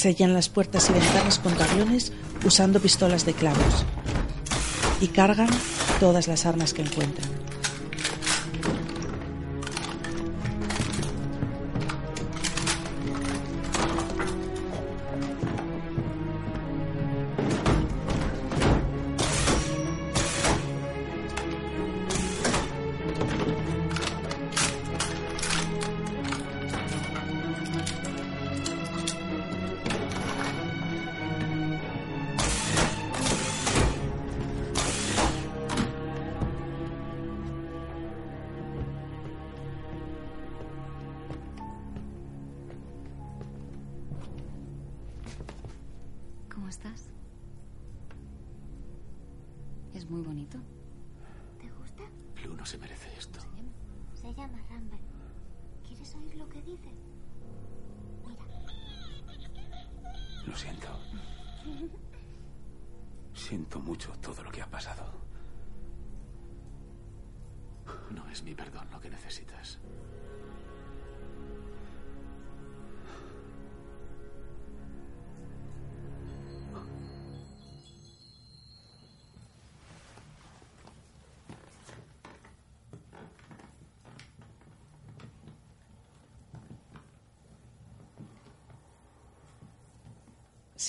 Sellan las puertas y ventanas con tablones usando pistolas de clavos. Y cargan todas las armas que encuentran.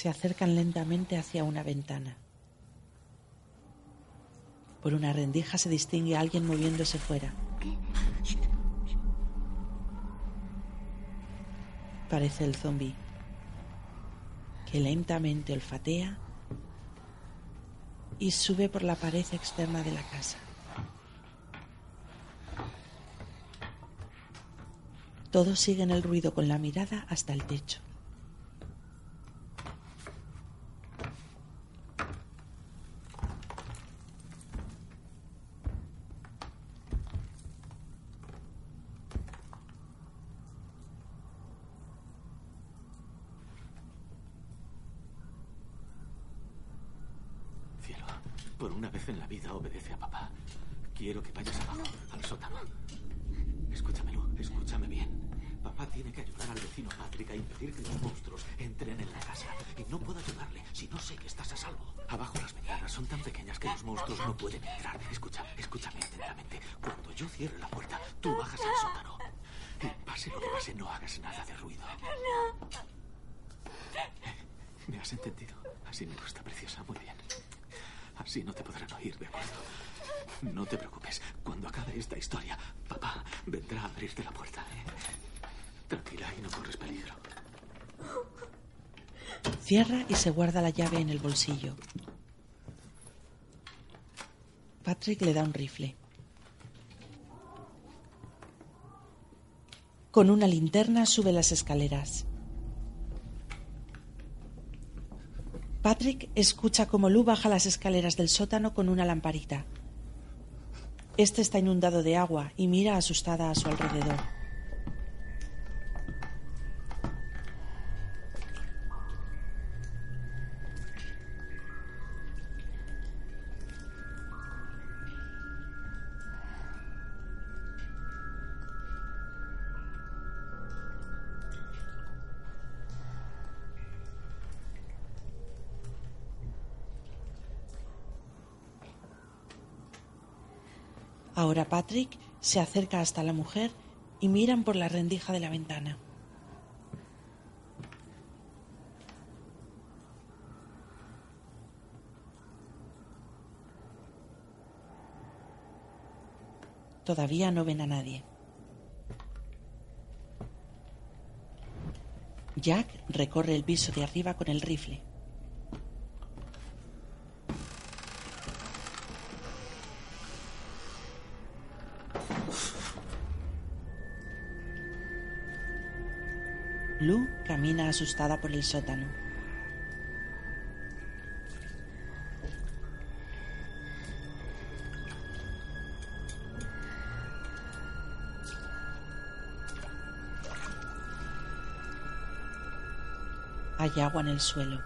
Se acercan lentamente hacia una ventana. Por una rendija se distingue a alguien moviéndose fuera. Parece el zombi, que lentamente olfatea y sube por la pared externa de la casa. Todos siguen el ruido con la mirada hasta el techo. Cielo, por una vez en la vida obedece a papá. Quiero que vayas abajo, al sótano. Escúchame, Lu, escúchame bien. Papá tiene que ayudar al vecino Patrick a impedir que los monstruos entren en la casa. Y no puedo ayudarle si no sé que estás a salvo. Abajo las ventanas son tan pequeñas que los monstruos no pueden entrar. Escucha, escúchame atentamente. Cuando yo cierre la puerta, tú bajas al sótano. Y pase lo que pase, no hagas nada de ruido. ¿Me has entendido? Así me gusta, preciosa. Muy bien. Así no te podrán oír, ¿de acuerdo? No te preocupes. Cuando acabe esta historia, papá vendrá a abrirte la puerta, ¿eh? Tranquila y no corres peligro. Cierra y se guarda la llave en el bolsillo. Patrick le da un rifle. Con una linterna sube las escaleras. Patrick escucha cómo Lou baja las escaleras del sótano con una lamparita. Este está inundado de agua y mira asustada a su alrededor. Ahora Patrick se acerca hasta la mujer y miran por la rendija de la ventana. Todavía no ven a nadie. Jack recorre el piso de arriba con el rifle. Blue camina asustada por el sótano. Hay agua en el suelo.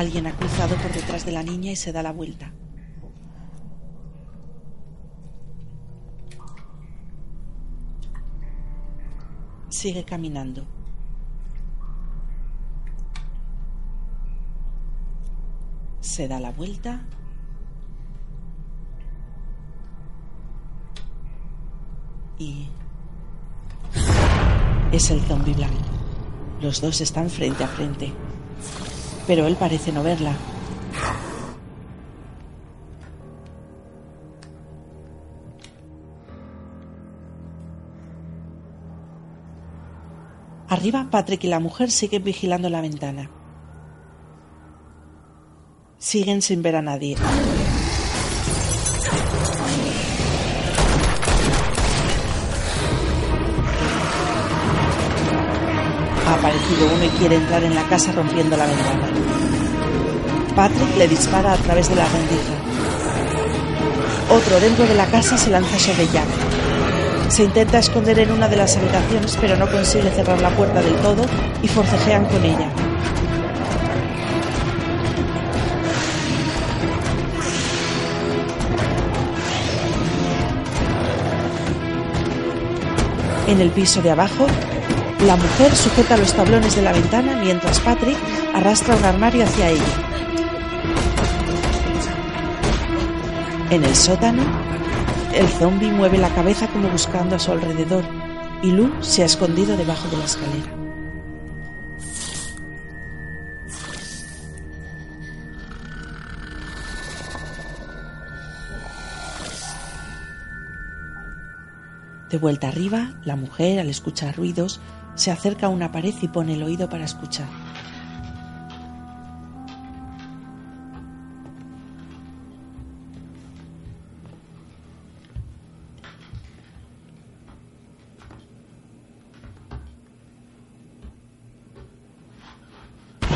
Alguien ha cruzado por detrás de la niña y se da la vuelta. Sigue caminando. Se da la vuelta. Y... Es el zombi blanco. Los dos están frente a frente. Pero él parece no verla. Arriba, Patrick y la mujer siguen vigilando la ventana. Siguen sin ver a nadie. Aparecido uno quiere entrar en la casa rompiendo la ventana. Patrick le dispara a través de la rendija. Otro dentro de la casa se lanza sobre Jack. Se intenta esconder en una de las habitaciones, pero no consigue cerrar la puerta del todo y forcejean con ella. En el piso de abajo, la mujer sujeta los tablones de la ventana mientras Patrick arrastra un armario hacia ella. En el sótano, el zombi mueve la cabeza como buscando a su alrededor y Lu se ha escondido debajo de la escalera. De vuelta arriba, la mujer, al escuchar ruidos, se acerca a una pared y pone el oído para escuchar.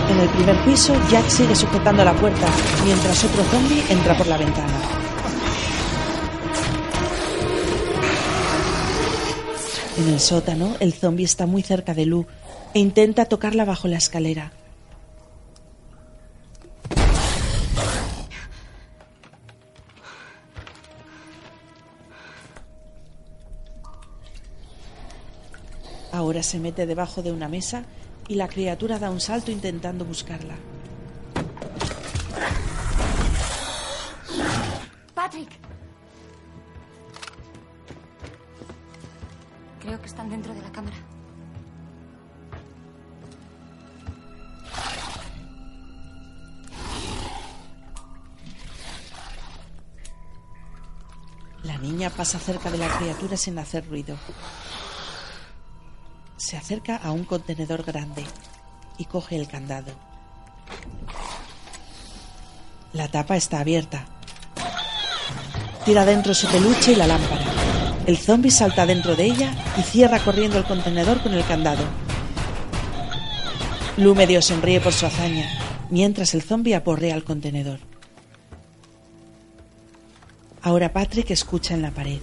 En el primer piso, Jack sigue sujetando la puerta, mientras otro zombie entra por la ventana. En el sótano, el zombie está muy cerca de Lu e intenta tocarla bajo la escalera. Ahora se mete debajo de una mesa y la criatura da un salto intentando buscarla. Patrick. Creo que están dentro de la cámara. La niña pasa cerca de la criatura sin hacer ruido. Se acerca a un contenedor grande y coge el candado. La tapa está abierta. Tira dentro su peluche y la lámpara. El zombi salta dentro de ella y cierra corriendo el contenedor con el candado. Lu medio sonríe por su hazaña, mientras el zombi aporrea el contenedor. Ahora Patrick escucha en la pared.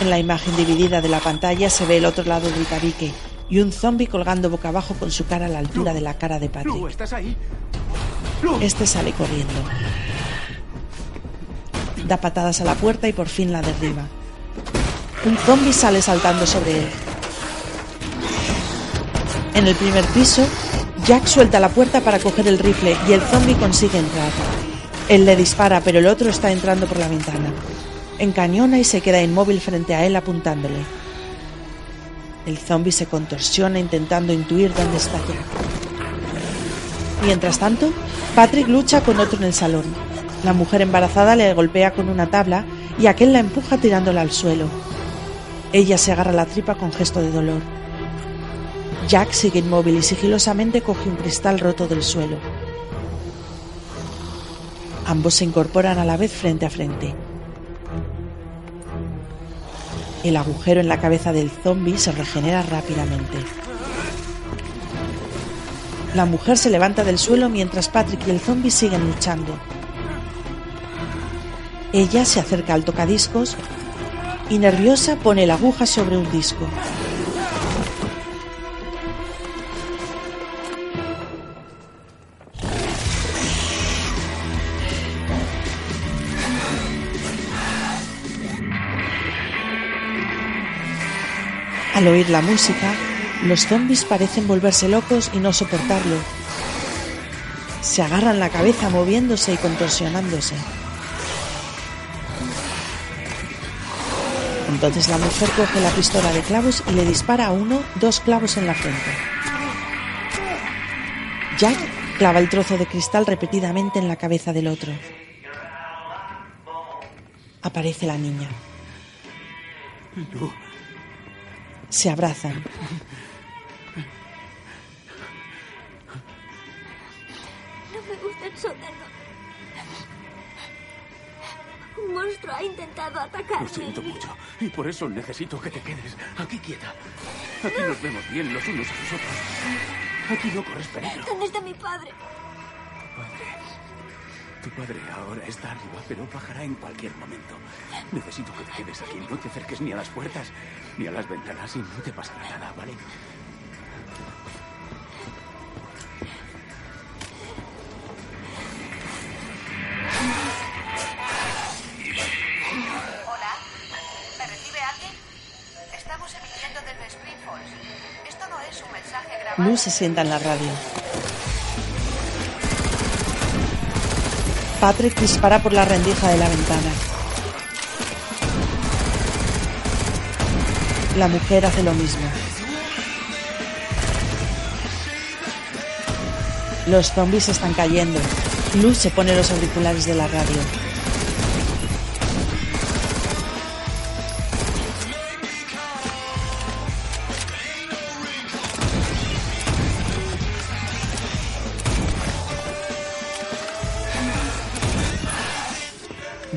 En la imagen dividida de la pantalla se ve el otro lado del tabique y un zombi colgando boca abajo con su cara a la altura de la cara de Patrick. Lu, ¿estás ahí? Este sale corriendo. Da patadas a la puerta y por fin la derriba. Un zombi sale saltando sobre él. En el primer piso, Jack suelta la puerta para coger el rifle y el zombi consigue entrar. Él le dispara, pero el otro está entrando por la ventana. Encañona y se queda inmóvil frente a él apuntándole. El zombi se contorsiona intentando intuir dónde está Jack. Mientras tanto, Patrick lucha con otro en el salón. La mujer embarazada le golpea con una tabla y aquel la empuja tirándola al suelo. Ella se agarra la tripa con gesto de dolor. Jack sigue inmóvil y sigilosamente coge un cristal roto del suelo. Ambos se incorporan a la vez frente a frente. El agujero en la cabeza del zombie se regenera rápidamente. La mujer se levanta del suelo mientras Patrick y el zombie siguen luchando. Ella se acerca al tocadiscos y nerviosa pone la aguja sobre un disco. Al oír la música, los zombies parecen volverse locos y no soportarlo. Se agarran la cabeza moviéndose y contorsionándose. Entonces la mujer coge la pistola de clavos y le dispara a uno dos clavos en la frente. Jack clava el trozo de cristal repetidamente en la cabeza del otro. Aparece la niña. Se abrazan. No me gusta. Un monstruo ha intentado atacarme. Lo siento mucho. Y por eso necesito que te quedes aquí quieta. Aquí nos vemos bien los unos a los otros. Aquí no corres peligro. ¿Dónde está mi padre? Padre. Tu padre ahora está arriba, pero bajará en cualquier momento. Necesito que te quedes aquí. No te acerques ni a las puertas ni a las ventanas y no te pasará nada, ¿vale? Hola, ¿me recibe alguien? Estamos emitiendo desde Spring Falls. Esto no es un mensaje grabado. Luz se sienta en la radio. Patrick dispara por la rendija de la ventana. La mujer hace lo mismo. Los zombies están cayendo. Luz se pone los auriculares de la radio.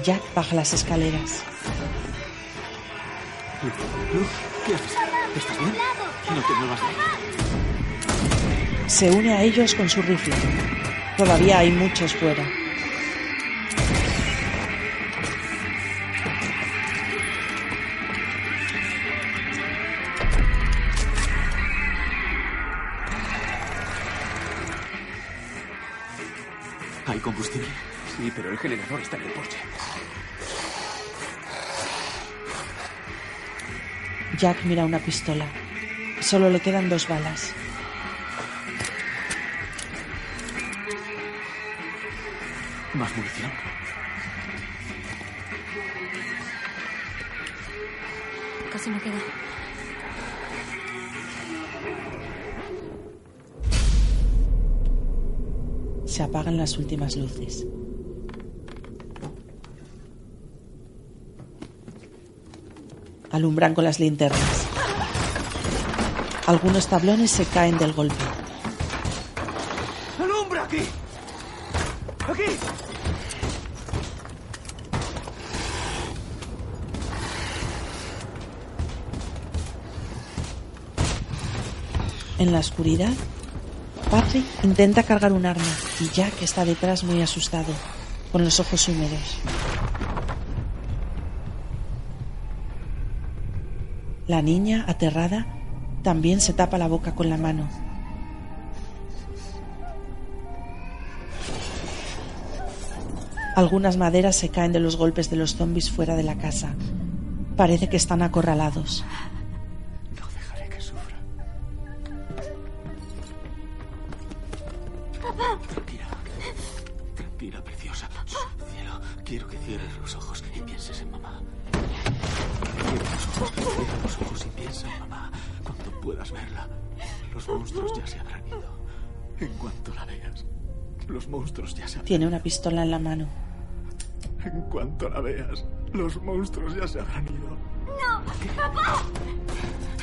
Jack baja las escaleras. ¿qué haces? ¿Estás bien? No te muevas de ahí. Se une a ellos con su rifle. Todavía hay muchos fuera. ¿Hay combustible? Sí, pero el generador está en el porche. Jack mira una pistola. Solo le quedan dos balas. ¿Más munición? Casi no queda. Se apagan las últimas luces. Alumbran con las linternas. Algunos tablones se caen del golpe. ¡Alumbra aquí! ¡Aquí! En la oscuridad, Patrick intenta cargar un arma y Jack está detrás muy asustado, con los ojos húmedos. La niña, aterrada, también se tapa la boca con la mano. Algunas maderas se caen de los golpes de los zombies fuera de la casa. Parece que están acorralados. Pistola en la mano. En cuanto la veas, los monstruos ya se habrán ido. ¡No! ¡Papá!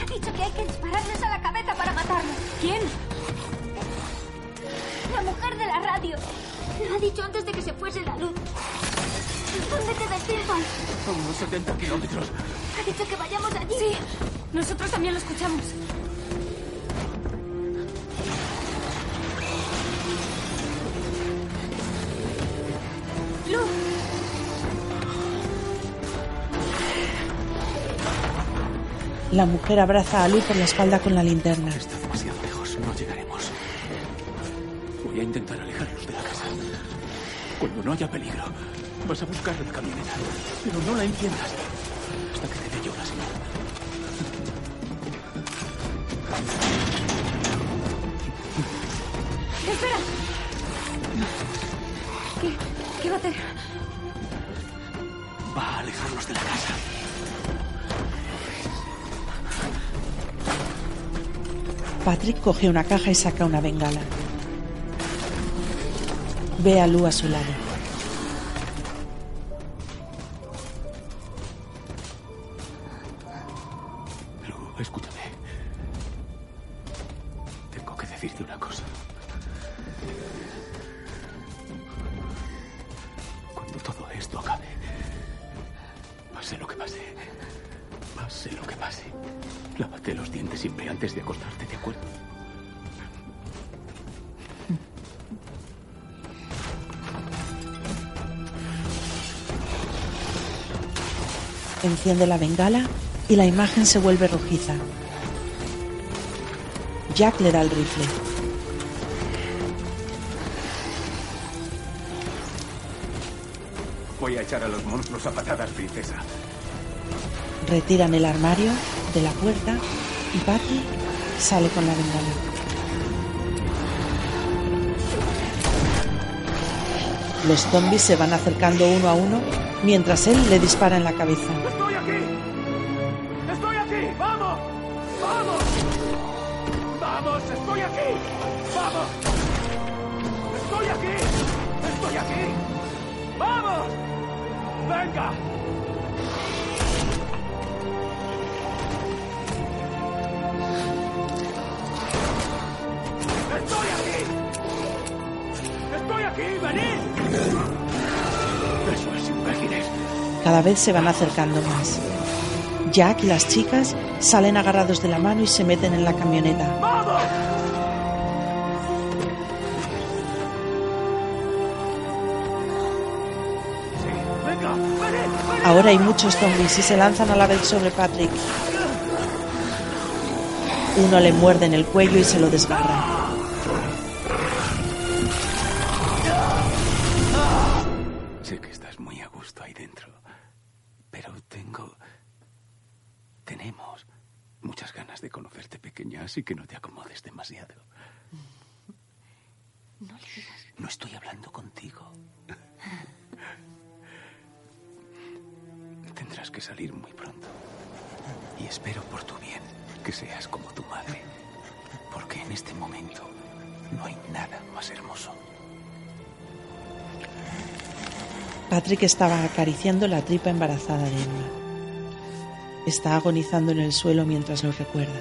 Ha dicho que hay que dispararles a la cabeza para matarlos. ¿Quién? La mujer de la radio. Lo ha dicho antes de que se fuese la luz. ¿Dónde queda Steampan? A unos 70 kilómetros. Ha dicho que vayamos allí. Sí, nosotros también lo escuchamos. La mujer abraza a Lu por la espalda con la linterna. Demasiado lejos, no llegaremos. Voy a intentar alejarlos de la casa. Cuando no haya peligro, vas a buscar la camioneta. Pero no la enciendas Coge una caja y saca una bengala. Ve a Lu a su lado. Enciende la bengala y la imagen se vuelve rojiza. Jack le da el rifle. Voy a echar a los monstruos a patadas, princesa. Retiran el armario de la puerta y Patrick sale con la bengala. Los zombies se van acercando uno a uno mientras él le dispara en la cabeza. ¡Estoy aquí! ¡Estoy aquí! ¡Venid! Eso es imbéciles. Cada vez se van acercando más. Jack y las chicas salen agarrados de la mano y se meten en la camioneta. Ahora hay muchos zombies y se lanzan a la vez sobre Patrick. Uno le muerde en el cuello y se lo desgarra. Patrick estaba acariciando la tripa embarazada de Emma. Está agonizando en el suelo mientras lo recuerda.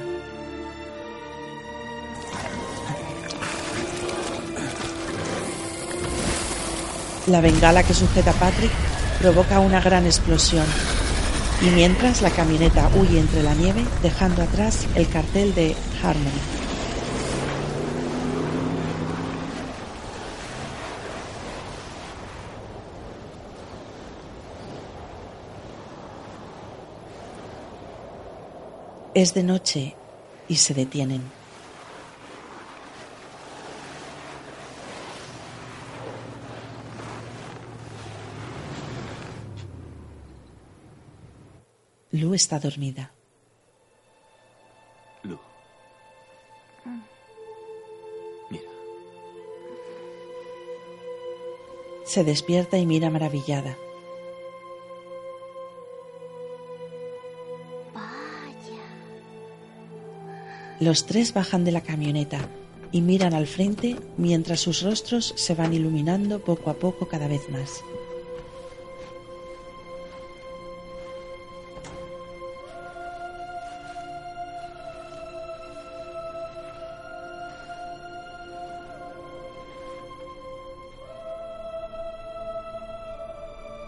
La bengala que sujeta a Patrick provoca una gran explosión. Y mientras la camioneta huye entre la nieve, dejando atrás el cartel de Harmony. Es de noche y se detienen. Lu está dormida. Lu. Mira, Se despierta y mira maravillada. Los tres bajan de la camioneta y miran al frente mientras sus rostros se van iluminando poco a poco cada vez más.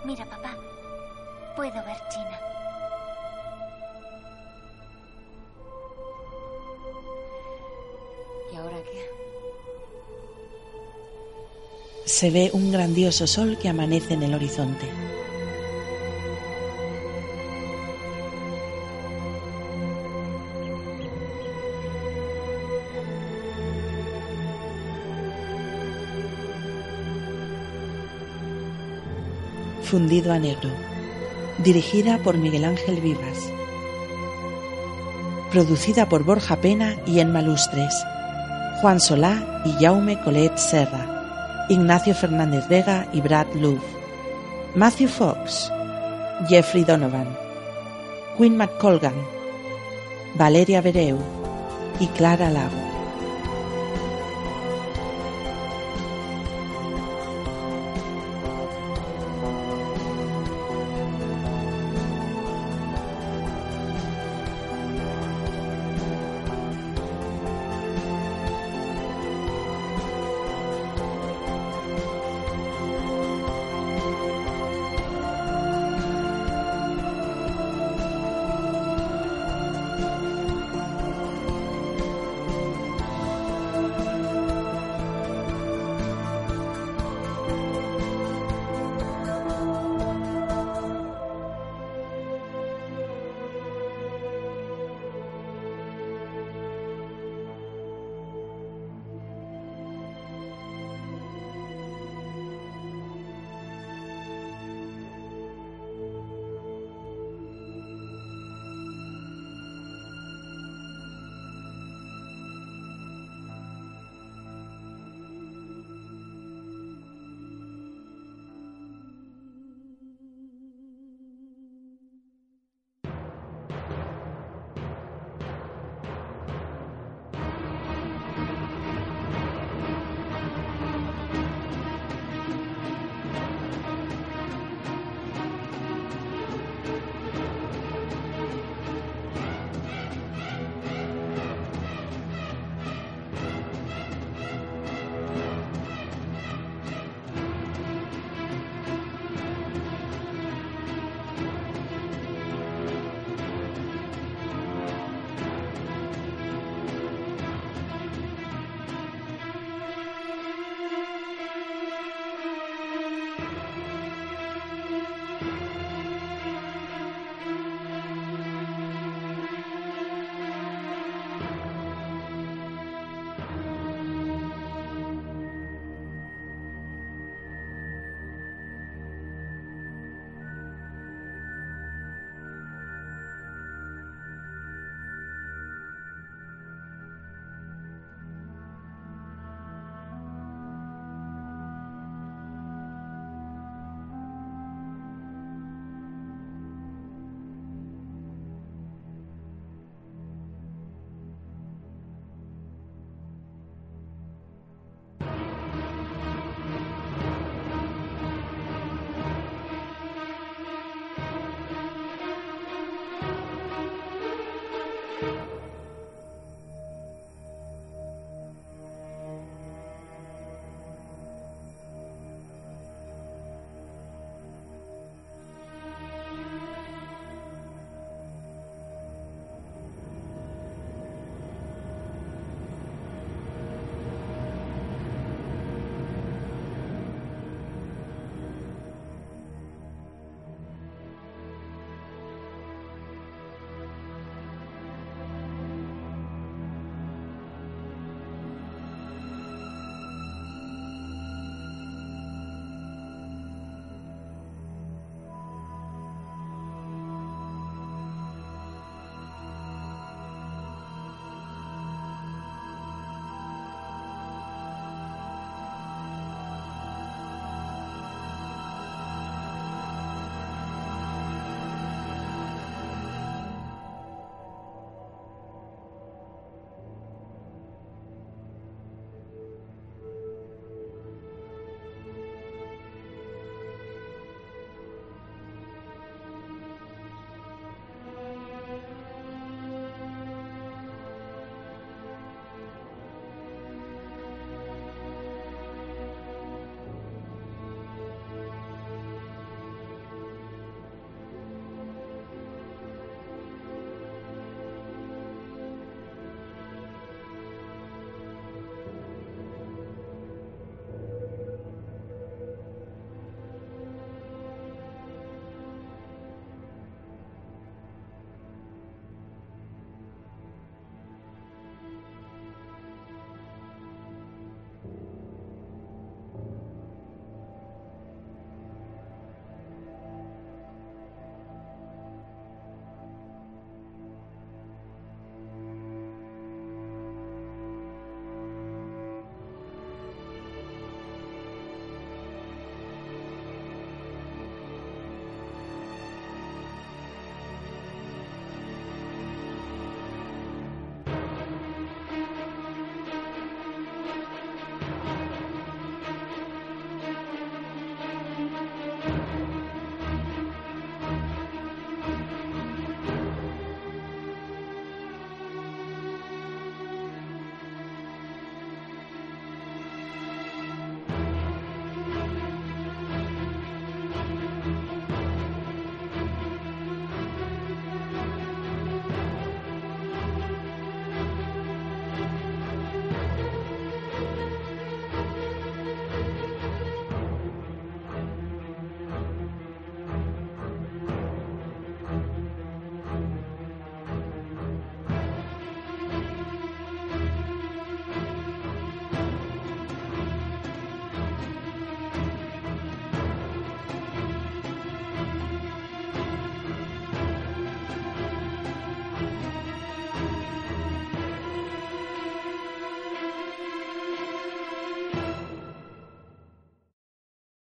Mira, papá. Puedo ver China. Se ve un grandioso sol que amanece en el horizonte. Fundido a negro. Dirigida por Miguel Ángel Vivas. Producida por Borja Pena y en Malustres. Juan Solá y Jaume Colet Serra. Ignacio Fernández Vega y Brad Love. Matthew Fox. Jeffrey Donovan. Quinn McColgan. Valeria Bereu y Clara Lago.